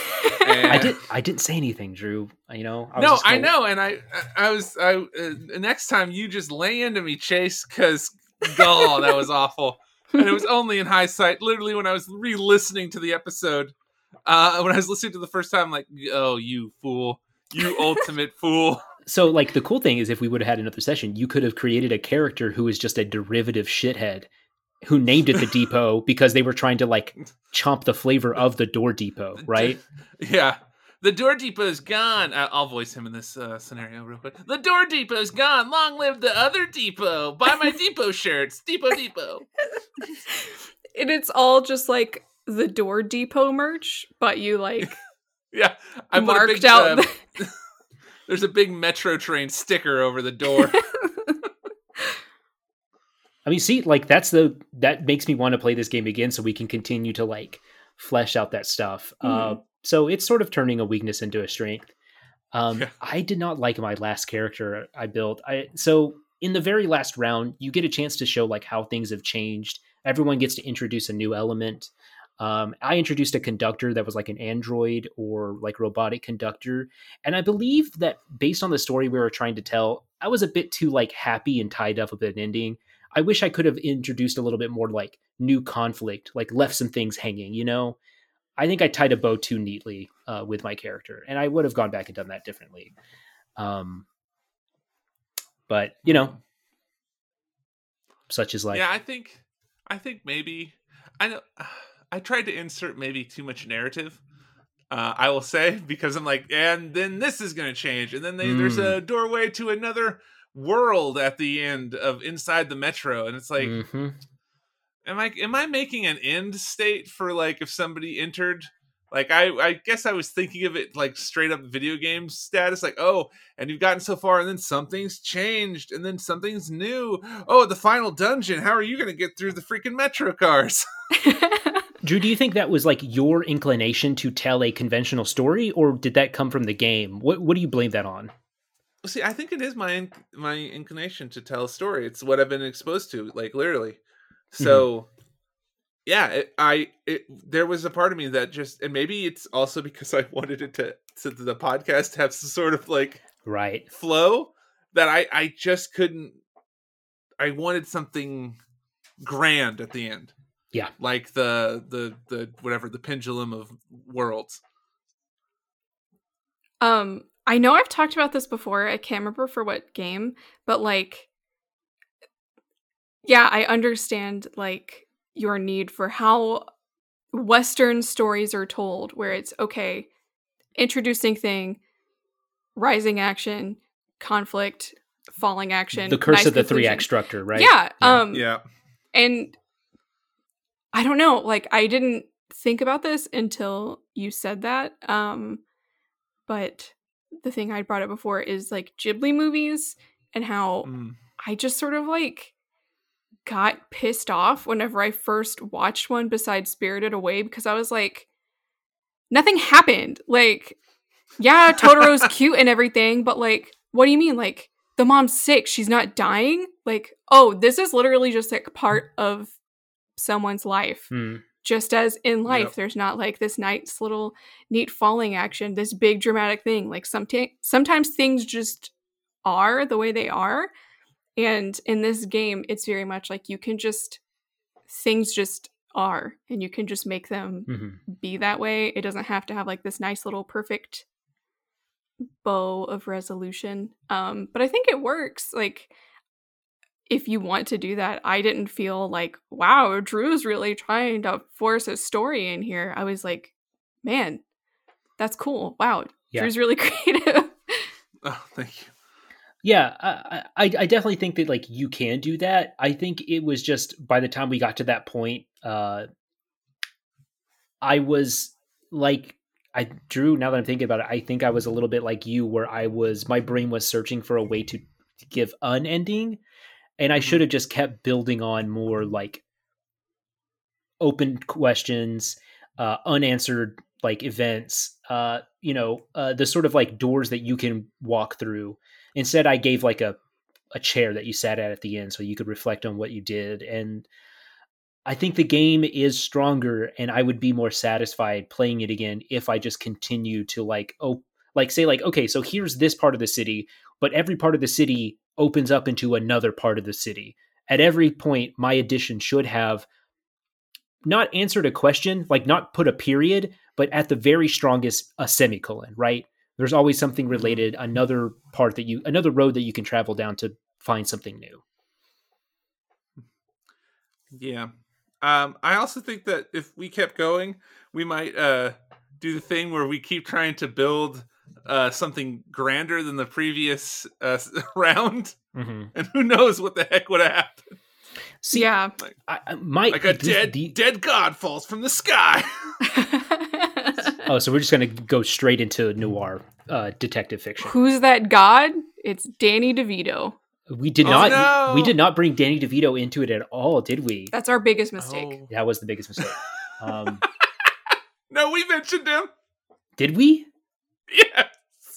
And... I did. I didn't say anything, Drew. You know. I no, I know, and I, I was. I uh, next time you just lay into me, Chase, because oh, that was awful. And it was only in hindsight, literally when I was re-listening to the episode, uh, when I was listening to the first time, like, oh, you fool, you ultimate fool. So like the cool thing is if we would have had another session you could have created a character who is just a derivative shithead who named it the depot because they were trying to like chomp the flavor of the door depot right? yeah. The door depot is gone. I'll voice him in this uh, scenario real quick. The door depot is gone. Long live the other depot. Buy my depot shirts. Depot depot. And it's all just like the door depot merch but you like yeah i marked big, out uh, the- there's a big metro train sticker over the door. I mean, see, like that's the that makes me want to play this game again, so we can continue to like flesh out that stuff. Uh, mm-hmm. Uh, so it's sort of turning a weakness into a strength. Um, yeah. I did not like my last character I built. I so in the very last round, you get a chance to show like how things have changed. Everyone gets to introduce a new element. Um, I introduced a conductor that was like an android or like robotic conductor, and I believe that based on the story we were trying to tell, I was a bit too like happy and tied up with an ending. I wish I could have introduced a little bit more like new conflict, like left some things hanging. You know, I think I tied a bow too neatly uh, with my character, and I would have gone back and done that differently. Um, but you know, such is life. Yeah, I think, I think maybe I know. I tried to insert maybe too much narrative. Uh, I will say because I'm like, and then this is going to change, and then they, mm. there's a doorway to another world at the end of inside the metro, and it's like, mm-hmm. am I am I making an end state for like if somebody entered? Like I, I guess I was thinking of it like straight up video game status, like oh, and you've gotten so far, and then something's changed, and then something's new. Oh, the final dungeon. How are you going to get through the freaking metro cars? Drew, do you think that was like your inclination to tell a conventional story, or did that come from the game? What What do you blame that on? See, I think it is my my inclination to tell a story. It's what I've been exposed to, like literally. So, mm-hmm. yeah, it, I it, there was a part of me that just, and maybe it's also because I wanted it to to the podcast to have some sort of like right flow that I I just couldn't. I wanted something grand at the end. Yeah. Like the the the whatever the pendulum of worlds. Um I know I've talked about this before. I can't remember for what game, but like yeah, I understand like your need for how western stories are told where it's okay, introducing thing, rising action, conflict, falling action. The curse nice of the three act structure, right? Yeah. yeah. Um yeah. And I don't know, like I didn't think about this until you said that. Um but the thing I brought up before is like Ghibli movies and how mm. I just sort of like got pissed off whenever I first watched one besides Spirited Away because I was like nothing happened. Like yeah, Totoro's cute and everything, but like what do you mean like the mom's sick, she's not dying. Like, oh, this is literally just like part of someone's life. Mm. Just as in life, Yep. there's not like this nice little neat falling action, this big dramatic thing. Like sometimes sometimes things just are the way they are. And in this game, it's very much like you can just things just are and you can just make them hmm be that way. It doesn't have to have like this nice little perfect bow of resolution. Um, but I think it works. Like if you want to do that, I didn't feel like, wow, Drew's really trying to force a story in here. I was like, man, that's cool. Wow, Yeah. Drew's really creative. Oh, thank you. Yeah, I, I I definitely think that like you can do that. I think it was just by the time we got to that point, uh, I was like, I Drew. Now that I'm thinking about it, I think I was a little bit like you, where I was my brain was searching for a way to, to give an ending, and I should have just kept building on more like open questions, uh, unanswered like events, uh, you know, uh, the sort of like doors that you can walk through. Instead, I gave like a a chair that you sat at at the end so you could reflect on what you did and I think the game is stronger and I would be more satisfied playing it again if I just continue to like oh like say like okay so here's this part of the city but every part of the city opens up into another part of the city. At every point my addition should have not answered a question, like not put a period, but at the very strongest a semicolon, right? There's always something related, another part that you another road that you can travel down to find something new. Yeah. Um, I also think that if we kept going, we might uh, do the thing where we keep trying to build uh, something grander than the previous uh, round, Mm-hmm. and who knows what the heck would have happened? See, yeah. I, I- my Like a this- dead the- dead god falls from the sky. oh, so we're just gonna go straight into noir uh, detective fiction. Who's that god? It's Danny DeVito. We did Oh, not. no. We did not bring Danny DeVito into it at all, did we? That's our biggest mistake. Oh. That was the biggest mistake. Um, No, we mentioned him. did we? Yeah,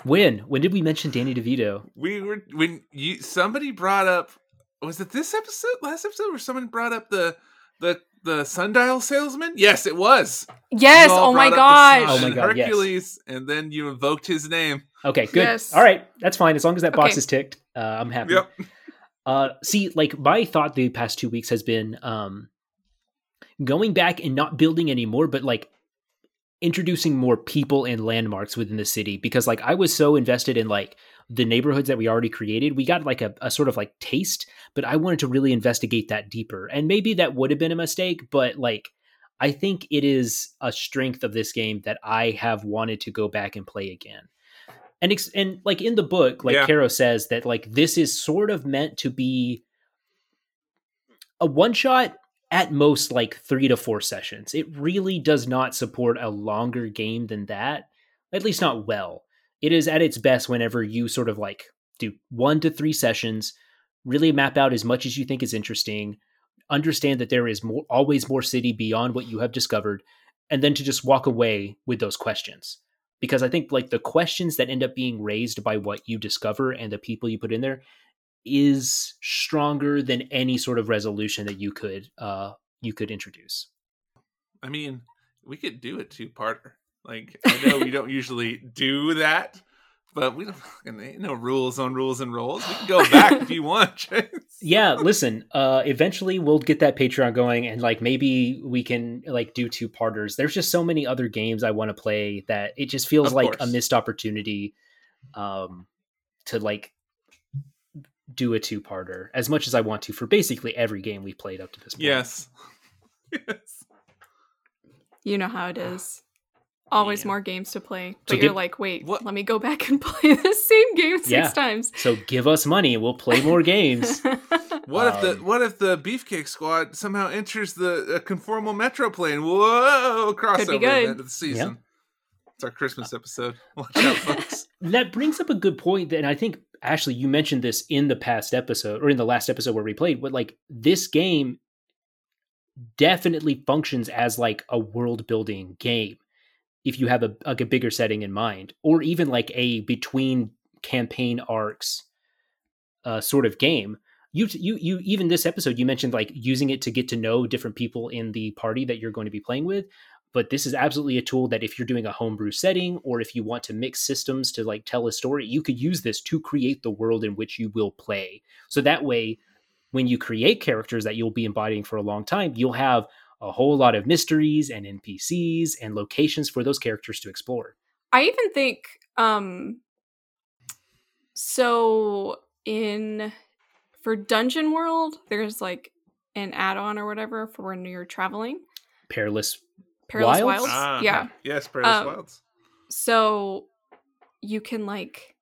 When? When did we mention Danny DeVito? we were when you somebody brought up. Was it this episode? Last episode, where someone brought up the the the sundial salesman? Yes, it was. Yes. Oh my brought up the gosh. Oh my sun God, yes. Hercules, and then you invoked his name. Okay, good. Yes. All right, that's fine. As long as that box Okay. is ticked, uh, I'm happy. Yep. Uh, see, like my thought the past two weeks has been um, going back and not building anymore, but like introducing more people and landmarks within the city because like I was so invested in like the neighborhoods that we already created. We got like a, a sort of like taste, but I wanted to really investigate that deeper. And maybe that would have been a mistake, but like I think it is a strength of this game that I have wanted to go back and play again. And ex- and like in the book, like Yeah. Caro says that like this is sort of meant to be a one shot at most like 3 to 4 sessions. It really does not support a longer game than that. At least not well. It is at its best whenever you sort of like do 1 to 3 sessions, really map out as much as you think is interesting, understand that there is more always more city beyond what you have discovered and then to just walk away with those questions because i think like the questions that end up being raised by what you discover and the people you put in there is stronger than any sort of resolution that you could uh you could introduce I mean, we could do a two parter. Like I know we don't usually do that, but we don't fucking ain't no rules on rules and rolls. We can go back if you want. Yeah listen uh eventually we'll get that patreon going and like maybe we can like do two parters there's just so many other games i want to play that it just feels Of like a missed opportunity um to like do a two parter as much as i want to for basically every game we've played up to this point Yes. yes. You know how it is. Always Yeah. more games to play. But So you're give- like, wait, What- let me go back and play the same game six Yeah. times. so give us money we'll play more games What if the Um, what if the Beefcake Squad somehow enters the uh, conformal metro plane? Whoa! Crossover good. event of the season. It's our Christmas episode. Watch out, folks. That brings up a good point that and i think ashley you mentioned this in the past episode or in the last episode where we played but like this game definitely functions as like a world building game if you have a like a bigger setting in mind or even like a between campaign arcs uh, sort of game. You, you, you, even this episode, you mentioned like using it to get to know different people in the party that you're going to be playing with. But this is absolutely a tool that if you're doing a homebrew setting or if you want to mix systems to like tell a story, you could use this to create the world in which you will play. So that way, when you create characters that you'll be embodying for a long time, you'll have a whole lot of mysteries and NPCs and locations for those characters to explore. I even think um so in for Dungeon World, there's like an add-on or whatever for when you're traveling. Perilous Perilous Wilds. Wilds? Uh, yeah. Yes, Perilous um, Wilds. So you can like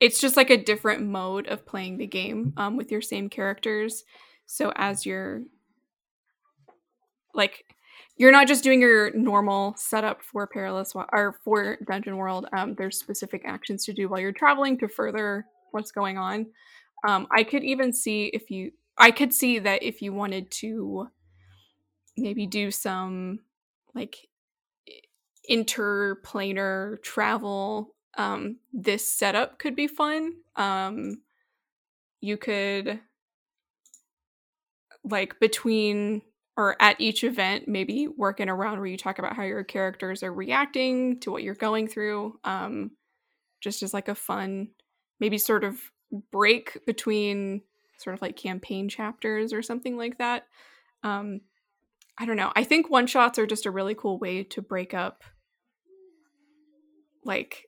it's just like a different mode of playing the game um, with your same characters. So as you're like you're not just doing your normal setup for perilous or for dungeon world um, there's specific actions to do while you're traveling to further what's going on um, i could even see if you i could see that if you wanted to maybe do some like interplanar travel um, this setup could be fun um, you could like between or at each event, maybe work in a round where you talk about how your characters are reacting to what you're going through. Um, just as like a fun, maybe sort of break between sort of like campaign chapters or something like that. Um, I don't know. I think one shots are just a really cool way to break up like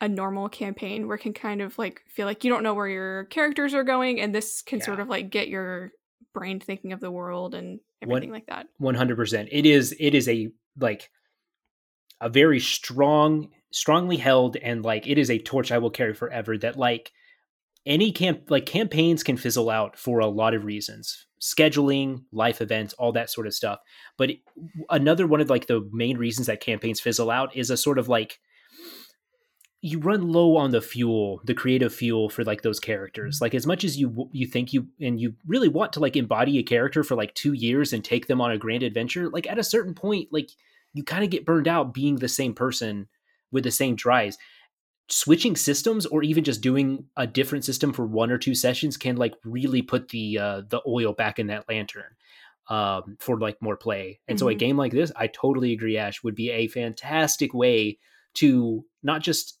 a normal campaign where it can kind of like feel like you don't know where your characters are going and this can yeah. sort of like get your brain thinking of the world and everything One, like that. One hundred percent. It is. It is a like a very strong, strongly held, and like it is a torch I will carry forever. That like any camp like campaigns can fizzle out for a lot of reasons. Scheduling life events all that sort of stuff. But another one of like the main reasons that campaigns fizzle out is a sort of like you run low on the fuel the creative fuel for like those characters. Mm-hmm. Like as much as you you think you and you really want to like embody a character for like 2 years and take them on a grand adventure like at a certain point like you kind of get burned out being the same person with the same tries switching systems or even just doing a different system for one or two sessions can like really put the uh the oil back in that lantern um for like more play and mm-hmm. so a mm-hmm. game like this i totally agree ash would be a fantastic way to not just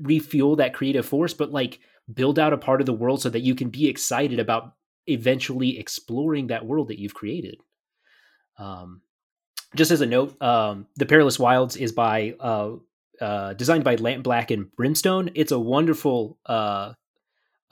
refuel that creative force, but like build out a part of the world so that you can be excited about eventually exploring that world that you've created. Um, just as a note, um, the Perilous Wilds is by uh, uh, designed by Lamp Black and Brimstone. It's a wonderful uh,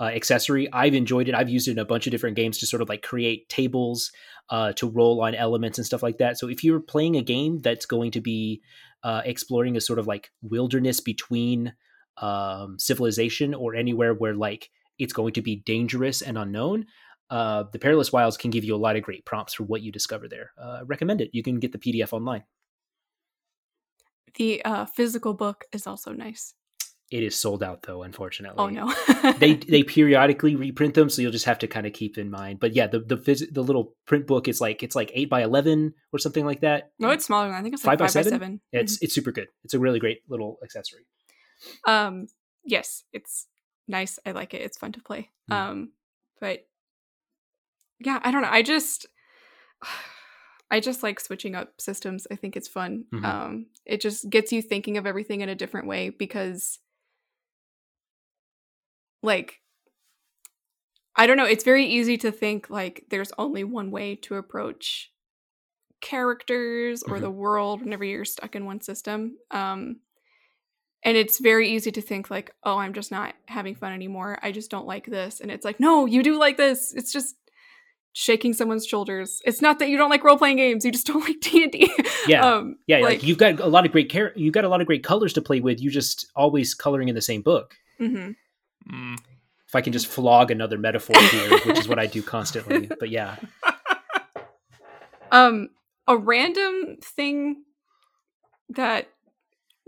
uh, accessory. I've enjoyed it. I've used it in a bunch of different games to sort of like create tables uh, to roll on elements and stuff like that. So if you're playing a game that's going to be uh, exploring a sort of like wilderness between um, civilization or anywhere where like it's going to be dangerous and unknown, the Perilous Wilds can give you a lot of great prompts for what you discover there. Recommend it. You can get the PDF online. The uh, physical book is also nice. It is sold out though, unfortunately. Oh no. they they periodically reprint them, so you'll just have to kind of keep in mind. But yeah, the the phys- the little print book is like it's like eight by eleven or something like that. No, it's smaller. I think it's like five, by seven. By seven. It's mm-hmm. it's super good. It's a really great little accessory. Um, yes, it's nice. I like it. It's fun to play. Mm. Um, but yeah, I don't know. I just I just like switching up systems. I think it's fun. Mm-hmm. Um, it just gets you thinking of everything in a different way because like I don't know, it's very easy to think like there's only one way to approach characters or mm-hmm. the world whenever you're stuck in one system. Um and it's very easy to think like oh i'm just not having fun anymore i just don't like this and it's like no you do like this it's just shaking someone's shoulders it's not that you don't like role-playing games you just don't like d&d yeah um, yeah like, like, you've got a lot of great care you've got a lot of great colors to play with you just always coloring in the same book mm-hmm. mm. if i can just flog another metaphor here which is what i do constantly but yeah um a random thing that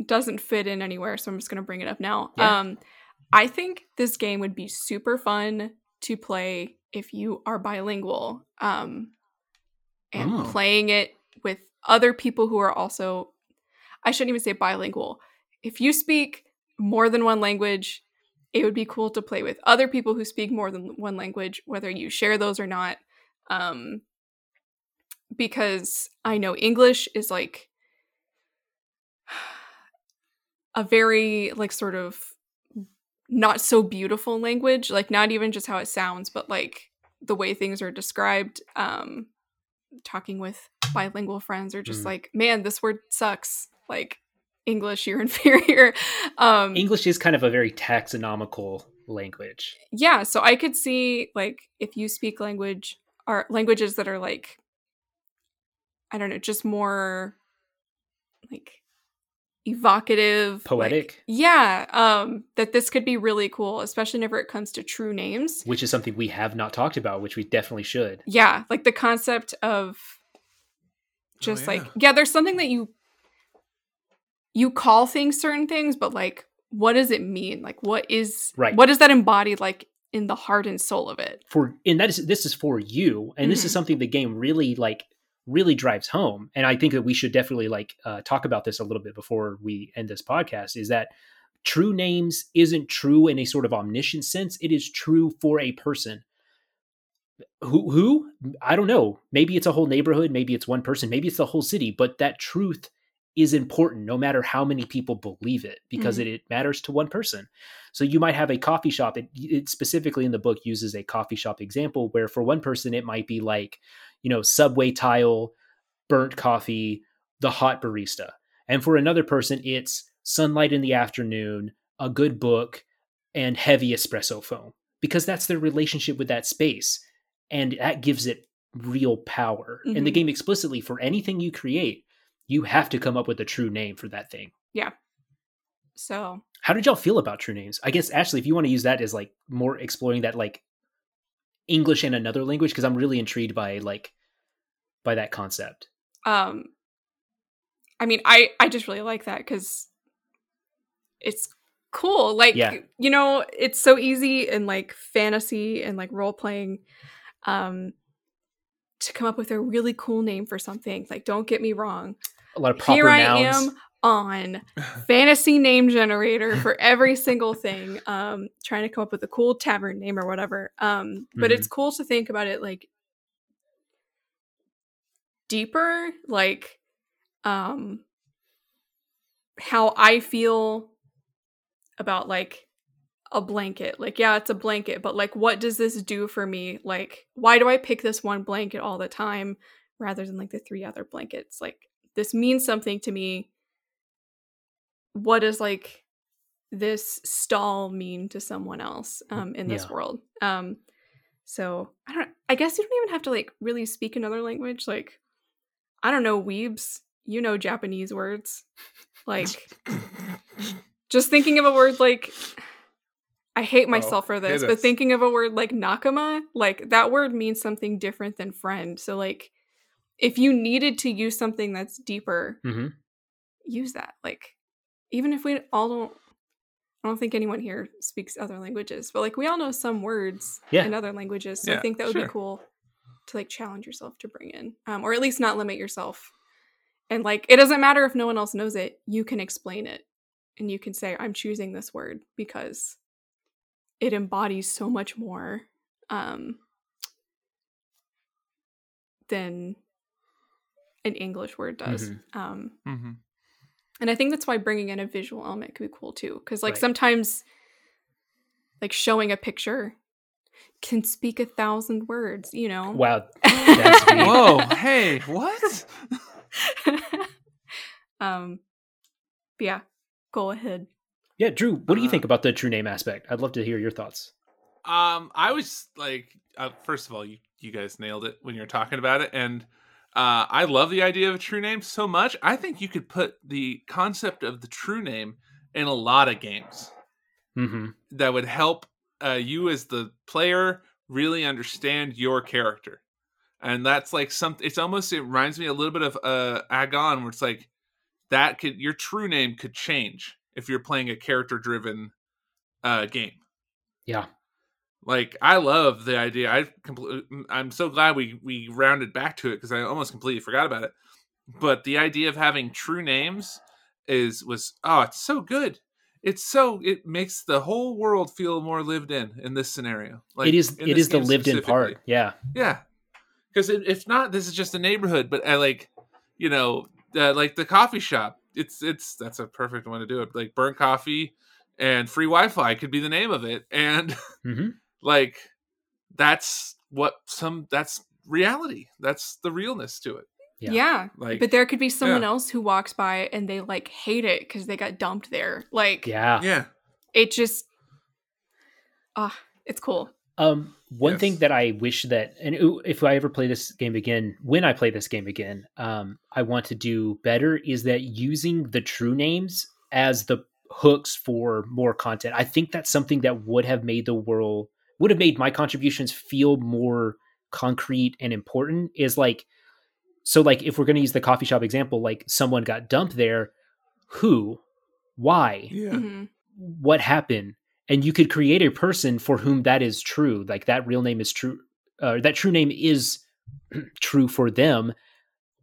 doesn't fit in anywhere, so I'm just gonna bring it up now. Yeah. Um, I think this game would be super fun to play if you are bilingual, um, and oh. playing it with other people who are also. I shouldn't even say bilingual. If you speak more than one language, it would be cool to play with other people who speak more than one language, whether you share those or not. Um, because I know English is like a very like sort of not so beautiful language, like not even just how it sounds, but like the way things are described. Um, talking with bilingual friends are just mm. like, man, this word sucks. Like English, you're inferior. Um, English is kind of a very taxonomical language. Yeah, so I could see like if you speak language or languages that are like I don't know, just more like evocative, poetic. Like, yeah, um that this could be really cool, especially whenever it comes to true names, which is something we have not talked about, which we definitely should. Yeah, like the concept of just oh, yeah. like yeah, there's something that you you call things certain things, but like what does it mean? Like what is right. what does that embody like in the heart and soul of it? For and that is this is for you. And mm-hmm. this is mm-hmm. something the game really like really drives home. And I think that we should definitely like uh, talk about this a little bit before we end this podcast is that true names isn't true in a sort of omniscient sense. It is true for a person. Who who? I don't know. Maybe it's a whole neighborhood, maybe it's one person, maybe it's the whole city, but that truth is important no matter how many people believe it because mm-hmm. it, it, matters to one person. So you might have a coffee shop. It, it, specifically in the book uses a coffee shop example where for one person it might be like, you know, subway tile, burnt coffee, the hot barista. And for another person it's sunlight in the afternoon, a good book, and heavy espresso foam because that's their relationship with that space. And that gives it real power. Mm-hmm. And the game explicitly for anything you create you have to come up with a true name for that thing. Yeah. So, how did y'all feel about true names? I guess Ashley, if you want to use that as like more exploring that like English and another language, because I'm really intrigued by like by that concept. Um, I mean, I I just really like that because it's cool. Like, yeah. you know, it's so easy in like fantasy and like role playing. Um, to come up with a really cool name for something. Like, don't get me wrong a lot of proper Here nouns. I am on fantasy name generator for every single thing um trying to come up with a cool tavern name or whatever. Um but mm-hmm. it's cool to think about it like deeper like um how i feel about like a blanket. Like yeah it's a blanket but like what does this do for me? Like why do i pick this one blanket all the time rather than like the three other blankets? Like this means something to me what does like this stall mean to someone else mm, um in this yeah. world um so i don't i guess you don't even have to like really speak another language like i don't know weebs you know japanese words like just thinking of a word like I hate myself oh, for this, but thinking of a word like nakama, like that word means something different than friend. So like if you needed to use something that's deeper, mm-hmm. use that. Like, even if we all don't, I don't think anyone here speaks other languages, but like we all know some words yeah. in other languages. So yeah, I think that would sure. be cool to like challenge yourself to bring in, um, or at least not limit yourself. And like, it doesn't matter if no one else knows it, you can explain it and you can say, I'm choosing this word because it embodies so much more um, than an English word does. Mm-hmm. Um, mm-hmm. And I think that's why bringing in a visual element could be cool too. Because like right. sometimes, like showing a picture can speak a thousand words. You know? Wow. Whoa! Hey, what? um. yeah. Go ahead. Yeah, Drew. What do you uh, think about the true name aspect? I'd love to hear your thoughts. Um, I was like, uh, first of all, you you guys nailed it when you're talking about it, and uh, I love the idea of a true name so much. I think you could put the concept of the true name in a lot of games mm-hmm. that would help uh, you as the player really understand your character. And that's like something. It's almost it reminds me a little bit of uh, Agon, where it's like that could your true name could change if you're playing a character driven uh, game. Yeah, like I love the idea. I completely, I'm so glad we we rounded back to it because I almost completely forgot about it. But the idea of having true names is was oh, it's so good. it's so it makes the whole world feel more lived in in this scenario. Like it is it is the lived in part. Yeah. Yeah. Because if not, this is just a neighborhood. But I uh, like, you know, uh, like the coffee shop. It's it's that's a perfect one to do it. Like burnt coffee and free Wi-Fi could be the name of it, and mm-hmm. Like that's what some that's reality. That's the realness to it. Yeah. yeah. Like, but there could be someone yeah. else who walks by and they like hate it because they got dumped there. Like, yeah. Yeah. It just, ah, uh, it's cool. Um, one yes. thing that I wish that, and if I ever play this game again, when I play this game again, um, I want to do better is that using the true names as the hooks for more content. I think that's something that would have made the world, would have made my contributions feel more concrete and important. Is like, so like if we're going to use the coffee shop example, like someone got dumped there, who, why, yeah. Mm-hmm. what happened, and you could create a person for whom that is true, like that real name is true, uh, that true name is true for them.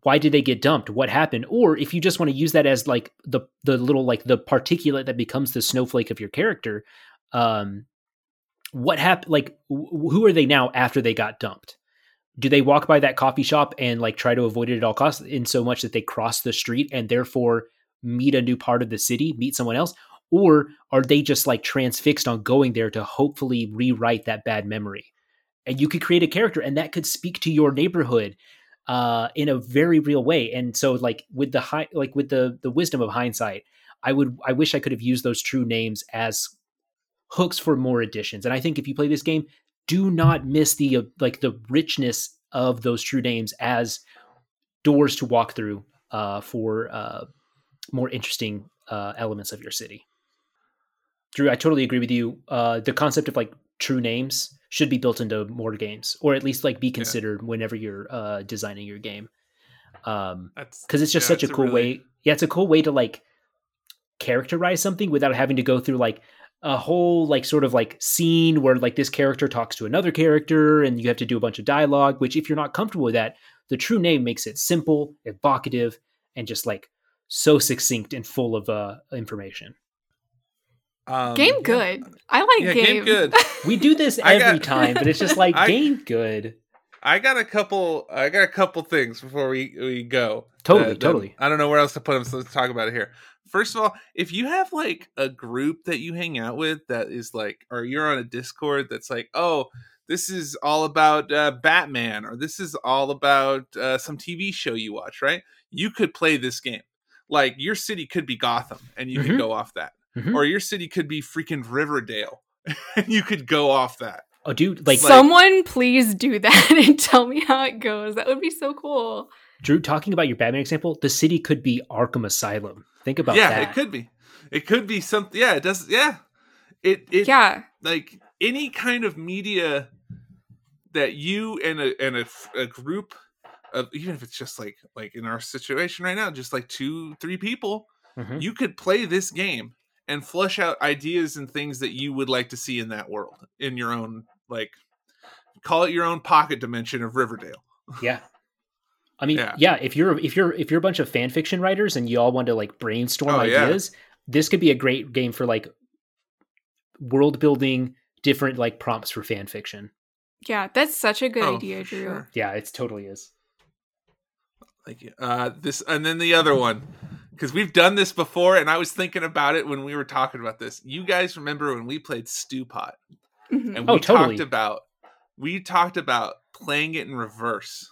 Why did they get dumped? What happened? Or if you just want to use that as like the the little like the particulate that becomes the snowflake of your character, um, what happened? Like w- who are they now after they got dumped? do they walk by that coffee shop and like try to avoid it at all costs in so much that they cross the street and therefore meet a new part of the city meet someone else or are they just like transfixed on going there to hopefully rewrite that bad memory and you could create a character and that could speak to your neighborhood uh, in a very real way and so like with the high like with the the wisdom of hindsight i would i wish i could have used those true names as hooks for more additions and i think if you play this game do not miss the uh, like the richness of those true names as doors to walk through uh, for uh, more interesting uh, elements of your city. Drew, I totally agree with you. Uh, the concept of like true names should be built into more games, or at least like be considered yeah. whenever you're uh, designing your game. Um, because it's just yeah, such a cool a really... way. Yeah, it's a cool way to like characterize something without having to go through like a whole like sort of like scene where like this character talks to another character and you have to do a bunch of dialogue which if you're not comfortable with that the true name makes it simple evocative and just like so succinct and full of uh information. Um, game good. I like yeah, game. game good. We do this every got, time but it's just like I, game good. I got a couple i got a couple things before we we go. Totally that, totally. I don't know where else to put them so let's talk about it here first of all, if you have like a group that you hang out with that is like, or you're on a Discord that's like, oh, this is all about uh, Batman, or this is all about uh, some TV show you watch, right? You could play this game. Like your city could be Gotham, and you mm-hmm. could go off that, mm-hmm. or your city could be freaking Riverdale, and you could go off that. Oh, dude! Like someone, please do that and tell me how it goes. That would be so cool. Drew, talking about your Batman example, the city could be Arkham Asylum. Think about yeah, that. it could be. It could be something. Yeah, it does. Yeah, it. it yeah, like any kind of media that you and a and a, a group of even if it's just like like in our situation right now, just like two three people, mm-hmm. you could play this game and flush out ideas and things that you would like to see in that world in your own like call it your own pocket dimension of Riverdale. Yeah. I mean, yeah. yeah. if you're if you're if you're a bunch of fan fiction writers and you all want to like brainstorm oh, ideas, yeah. this could be a great game for like world building, different like prompts for fan fiction. Yeah, that's such a good oh, idea, Drew. Sure. Yeah, it totally is. Thank you. Uh, this and then the other one, because we've done this before, and I was thinking about it when we were talking about this. You guys remember when we played Stew Pot, mm-hmm. and we oh, totally. talked about we talked about playing it in reverse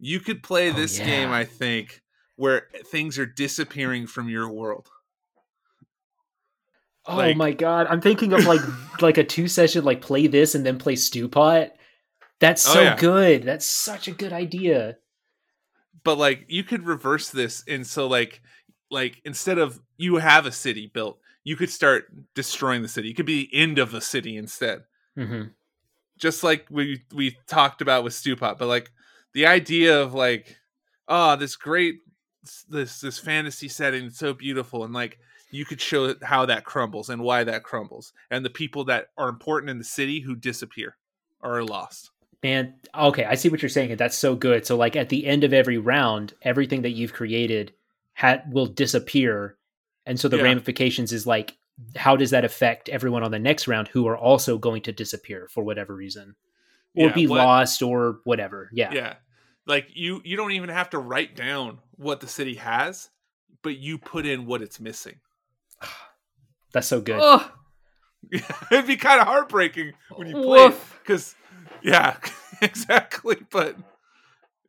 you could play oh, this yeah. game, I think, where things are disappearing from your world. Oh like, my god, I'm thinking of like like a two session like play this and then play Stew Pot. That's oh, so oh, yeah. good. That's such a good idea. But like you could reverse this and so like like instead of you have a city built, you could start destroying the city. You could be the end of the city instead. Mm-hmm. Just like we we talked about with Stew Pot, but like the idea of like oh this great this this fantasy setting it's so beautiful and like you could show how that crumbles and why that crumbles and the people that are important in the city who disappear or are lost. Man okay i see what you're saying and that's so good. So like at the end of every round everything that you've created ha- will disappear and so the yeah. ramifications is like how does that affect everyone on the next round who are also going to disappear for whatever reason or Yeah, be what- lost or whatever yeah Yeah. Like you you don't even have to write down what the city has, but you put in what it's missing. that's so good Ugh. It'd be kind of heartbreaking when you play Woof. because yeah, exactly. But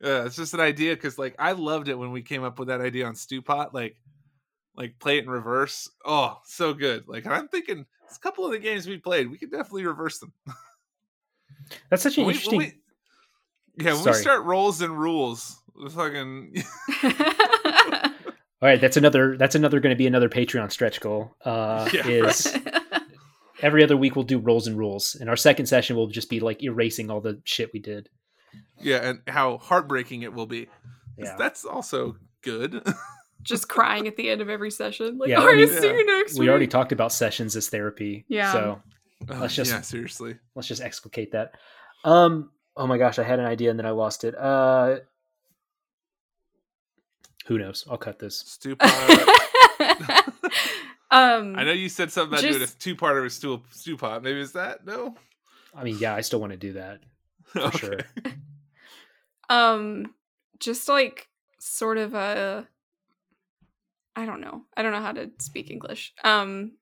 uh, it's just an idea because like I loved it when we came up with that idea on Stewpot. Like like play it in reverse. Oh, so good. Like I'm thinking it's a couple of the games we played, we could definitely reverse them. that's such an When we- when interesting we- yeah, when Sorry. we start rolls and rules, fucking all right that's another that's another going to be another patreon stretch goal uh Yeah, is every other week we'll do rolls and rules and our second session will just be like erasing all the shit we did yeah, and how heartbreaking it will be. yeah That's also good. Just crying at the end of every session. Like, Yeah, all I right, mean- see you next we week. already talked about sessions as therapy Yeah. so Let's just- yeah, seriously. let's just explicate that um oh my gosh i had an idea and then i lost it uh who knows i'll cut this Stupid. um, I know you said something about doing a Just- two-parter with stew stew pot. Maybe it's that? No. i mean yeah i still want to do that for sure um, just like sort of a, I don't know. I don't know how to speak English. Um,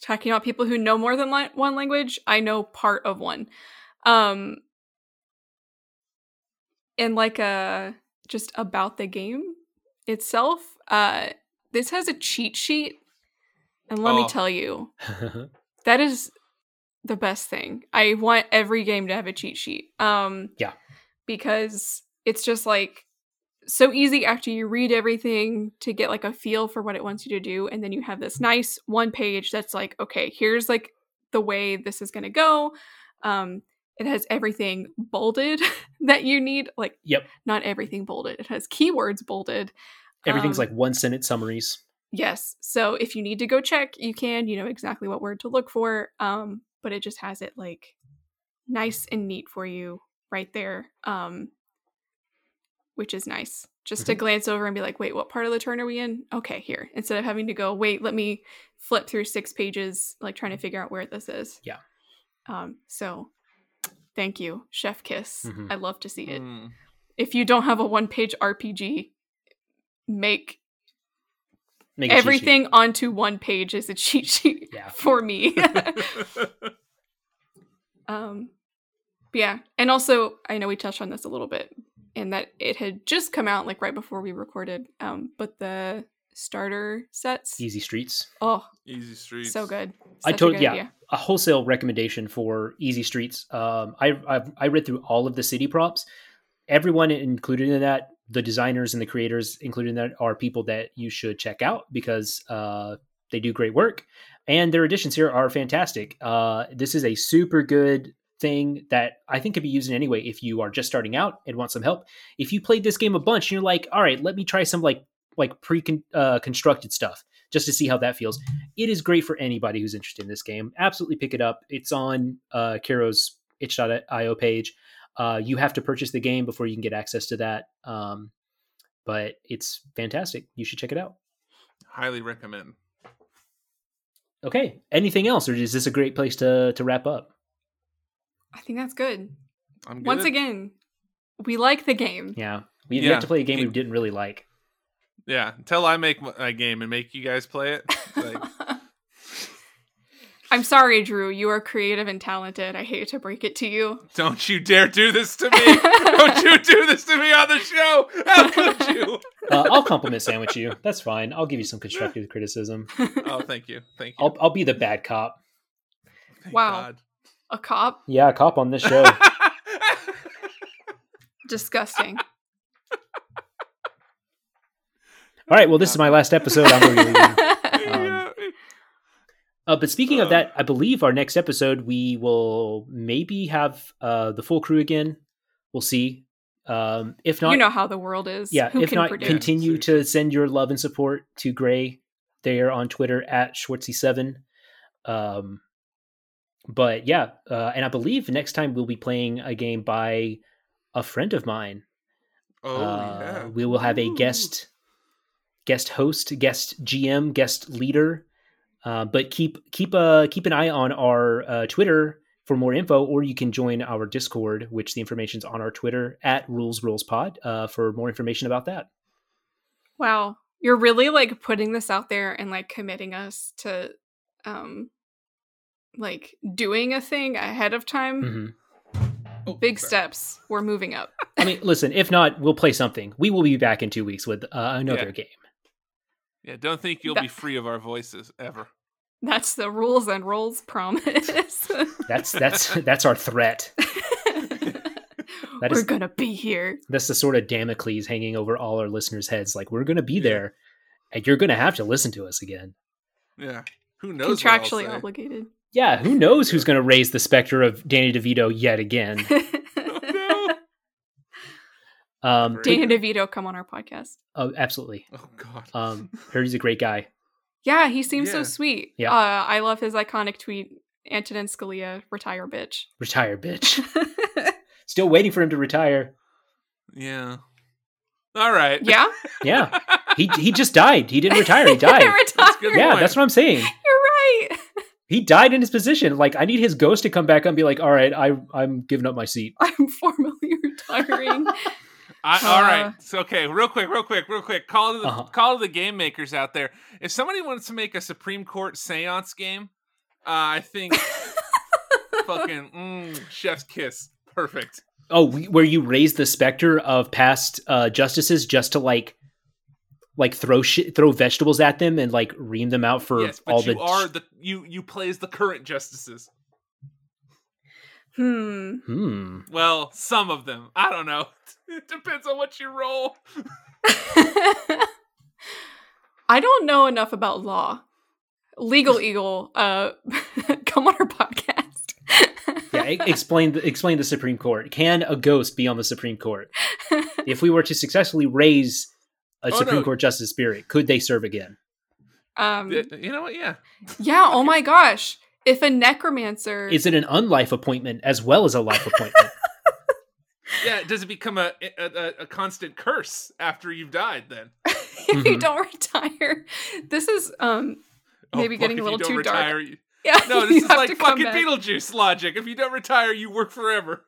talking about people who know more than one language. I know part of one. Um, and like a just about the game itself. Uh, this has a cheat sheet, and let me Oh. tell you, that is the best thing. I want every game to have a cheat sheet. Um Yeah. Because it's just like so easy after you read everything to get like a feel for what it wants you to do and then you have this nice one page that's like okay, here's like the way this is going to go. Um it has everything bolded that you need like Yep. not everything bolded. It has keywords bolded. everything's Um, like one sentence summaries Yes. So if you need to go check, you can. You know exactly what word to look for. Um, but it just has it like nice and neat for you right there. Um, which is nice. Just to Mhm. glance over and be like, wait, what part of the turn are we in? Okay, here. Instead of having to go, wait, let me flip through six pages, like trying to figure out where this is. Yeah. Um, so thank you, Chef Kiss. Mhm. I love to see it. Mm. If you don't have a one page RPG, make Make a cheat everything onto one page is a cheat sheet Yeah. for me. um, yeah, and also I know we touched on this a little bit, and that it had just come out like right before we recorded. Um, but the starter sets, easy streets oh, Easy streets. so good. I Such a told- yeah. idea. a wholesale recommendation for easy streets um i I've, i read through all of the city props everyone included in that the designers and the creators included in that are people that you should check out because uh they do great work and their additions here are fantastic uh this is a super good thing that i think could be used in any way if you are just starting out and want some help if you played this game a bunch and you're like all right let me try some like like pre uh, constructed stuff just to see how that feels it is great for anybody who's interested in this game. Absolutely pick it up. It's on uh, Caro's itch.io page. Uh, you have to purchase the game before you can get access to that. Um, but it's fantastic. You should check it out. Highly recommend. Okay. Anything else, or is this a great place to to wrap up? I think that's good. I'm good. Once again, we like the game. Yeah, we've Yeah. yet to play a game we didn't really like. Yeah, until I make my game and make you guys play it. Like, I'm sorry, Drew. You are creative and talented. I hate to break it to you. don't you dare do this to me! don't you do this to me on the show! How could you? Uh, I'll compliment sandwich you. That's fine. I'll give you some constructive criticism. Oh, thank you, thank you. I'll I'll be the bad cop. Thank Wow. God. A cop? Yeah, a cop on this show. Disgusting. All right. Well, this is my last episode. I'm really leaving. Yeah. Uh, but speaking of that, I believe our next episode we will maybe have uh, the full crew again. We'll see. Um, if not, you know how the world is. yeah. Who if can not, predict? continue to send your love and support to Gray there on Twitter at Schwartzy7. Um, but yeah, uh, and I believe next time we'll be playing a game by a friend of mine. Oh Uh, yeah. We will have a Ooh. guest guest host, guest GM, guest leader Uh, but keep keep uh keep an eye on our uh, Twitter for more info, or you can join our Discord, which the information's on our Twitter at Rules Rules Pod uh, for more information about that. Wow, you're really like putting this out there and like committing us to, um, like doing a thing ahead of time. Mm-hmm. Oh, Big sorry. steps. We're moving up. I mean, listen. If not, we'll play something. We will be back in two weeks with uh, another yeah. game. Yeah, don't think you'll that, be free of our voices ever. That's the rules and rolls promise. that's that's that's our threat. That we're is, gonna be here. That's the sort of Damocles hanging over all our listeners' heads. Like we're gonna be there, and you're gonna have to listen to us again. Yeah, who knows? Contractually obligated. Yeah, who knows who's gonna raise the specter of Danny DeVito yet again? oh, no. Um, Danny DeVito, come on our podcast. Oh, absolutely. Oh God. Um, heard he's a great guy. Yeah, he seems yeah. so sweet. Yeah. Uh, I love his iconic tweet Antonin Scalia, retire bitch. Retire bitch. Still waiting for him to retire. Yeah. All right. Yeah. yeah. He he just died. He didn't retire. He died. that's yeah, that's what I'm saying. You're right. He died in his position. Like I need his ghost to come back and be like, "All right, I I'm giving up my seat. I'm formally retiring." I, uh, all right. So, okay, real quick, real quick, real quick. Call to the uh-huh. call to the game makers out there. If somebody wants to make a Supreme Court seance game, uh, I think fucking mm, chef's kiss. Perfect. Oh, where you raise the specter of past uh, justices just to like like throw shit, throw vegetables at them and like ream them out for yes, but all you the are the you you play as the current justices. Hmm. Hmm. Well, some of them. I don't know. It depends on what you roll. I don't know enough about law. Legal Eagle, uh, come on our podcast. yeah, explain the, explain the Supreme Court. Can a ghost be on the Supreme Court? if we were to successfully raise a oh, Supreme no. Court justice spirit, could they serve again? Um, you know what? Yeah. Yeah. Oh my gosh. If a necromancer is it an unlife appointment as well as a life appointment? yeah. Does it become a, a, a constant curse after you've died? Then if mm-hmm. you don't retire, this is um oh, maybe oh, getting a little too retire, dark. You, yeah. No, this is like fucking Beetlejuice logic. If you don't retire, you work forever.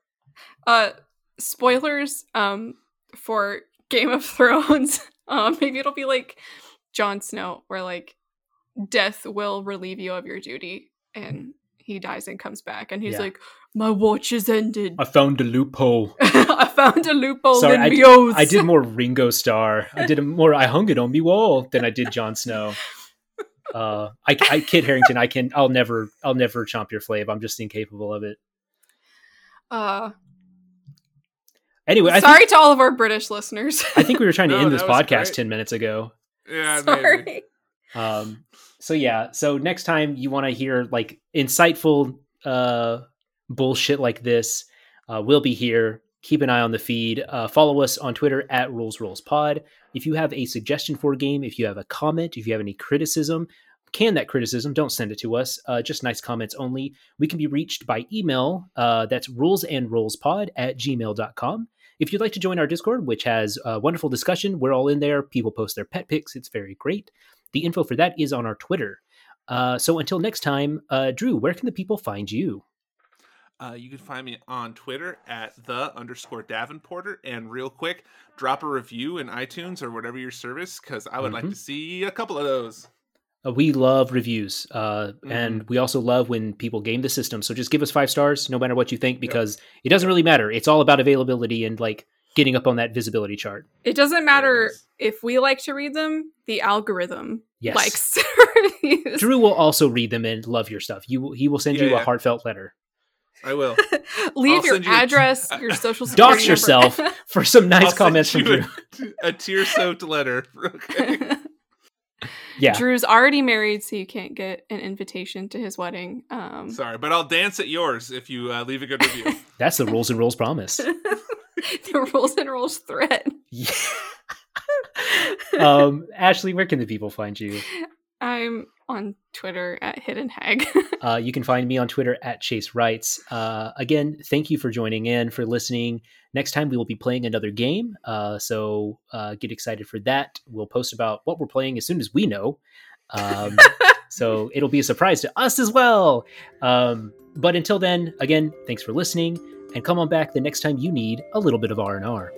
Uh, spoilers. Um, for Game of Thrones. Um, maybe it'll be like Jon Snow, where like death will relieve you of your duty and he dies and comes back and he's yeah. like my watch is ended. I found a loophole. I found a loophole Sorry, I did, I did more ringo starr. I did more i hung it on me wall than i did Jon Snow. Uh I, I kit harington i can i'll never i'll never chomp your flave. I'm just incapable of it. Uh anyway sorry think, to all of our british listeners. I think we were trying to no, end this podcast great. 10 minutes ago. Yeah sorry. Maybe. um so yeah so next time you want to hear like insightful uh bullshit like this uh we'll be here. Keep an eye on the feed. Uh follow us on twitter at rules rules pod. If you have a suggestion for a game if you have a comment if you have any criticism can that criticism don't send it to us uh, just nice comments only. We can be reached by email uh, that's rules and rolls pod at gmail.com if you'd like to join our discord which has a wonderful discussion we're all in there people post their pet pics it's very great the info for that is on our Twitter. Uh, so until next time, uh, Drew, where can the people find you? Uh, you can find me on Twitter at the underscore Davenporter. And real quick, drop a review in iTunes or whatever your service, because I would mm-hmm. like to see a couple of those. Uh, we love reviews, uh, mm-hmm. and we also love when people game the system. So just give us five stars, no matter what you think, because yep. it doesn't really matter. It's all about availability and like getting up on that visibility chart. It doesn't matter if we like to read them, the algorithm yes. likes Drew will also read them and love your stuff. You he will send yeah, you yeah. a heartfelt letter. I will. Leave I'll your address, a, your social security Dox yourself for some nice I'll comments from Drew. A, a tear soaked letter. Okay. Yeah. Drew's already married, so you can't get an invitation to his wedding. Um, Sorry, but I'll dance at yours if you uh, leave a good review. That's the rules and rolls promise. the rules and rolls threat. Yeah. um, Ashley, where can the people find you? I'm on Twitter at Hidden Hag. uh, you can find me on Twitter at Chase Writes. Uh, again, thank you for joining in, for listening. Next time we will be playing another game, uh, so uh, get excited for that. We'll post about what we're playing as soon as we know. Um, so it'll be a surprise to us as well. Um, but until then, again, thanks for listening, and come on back the next time you need a little bit of R and R.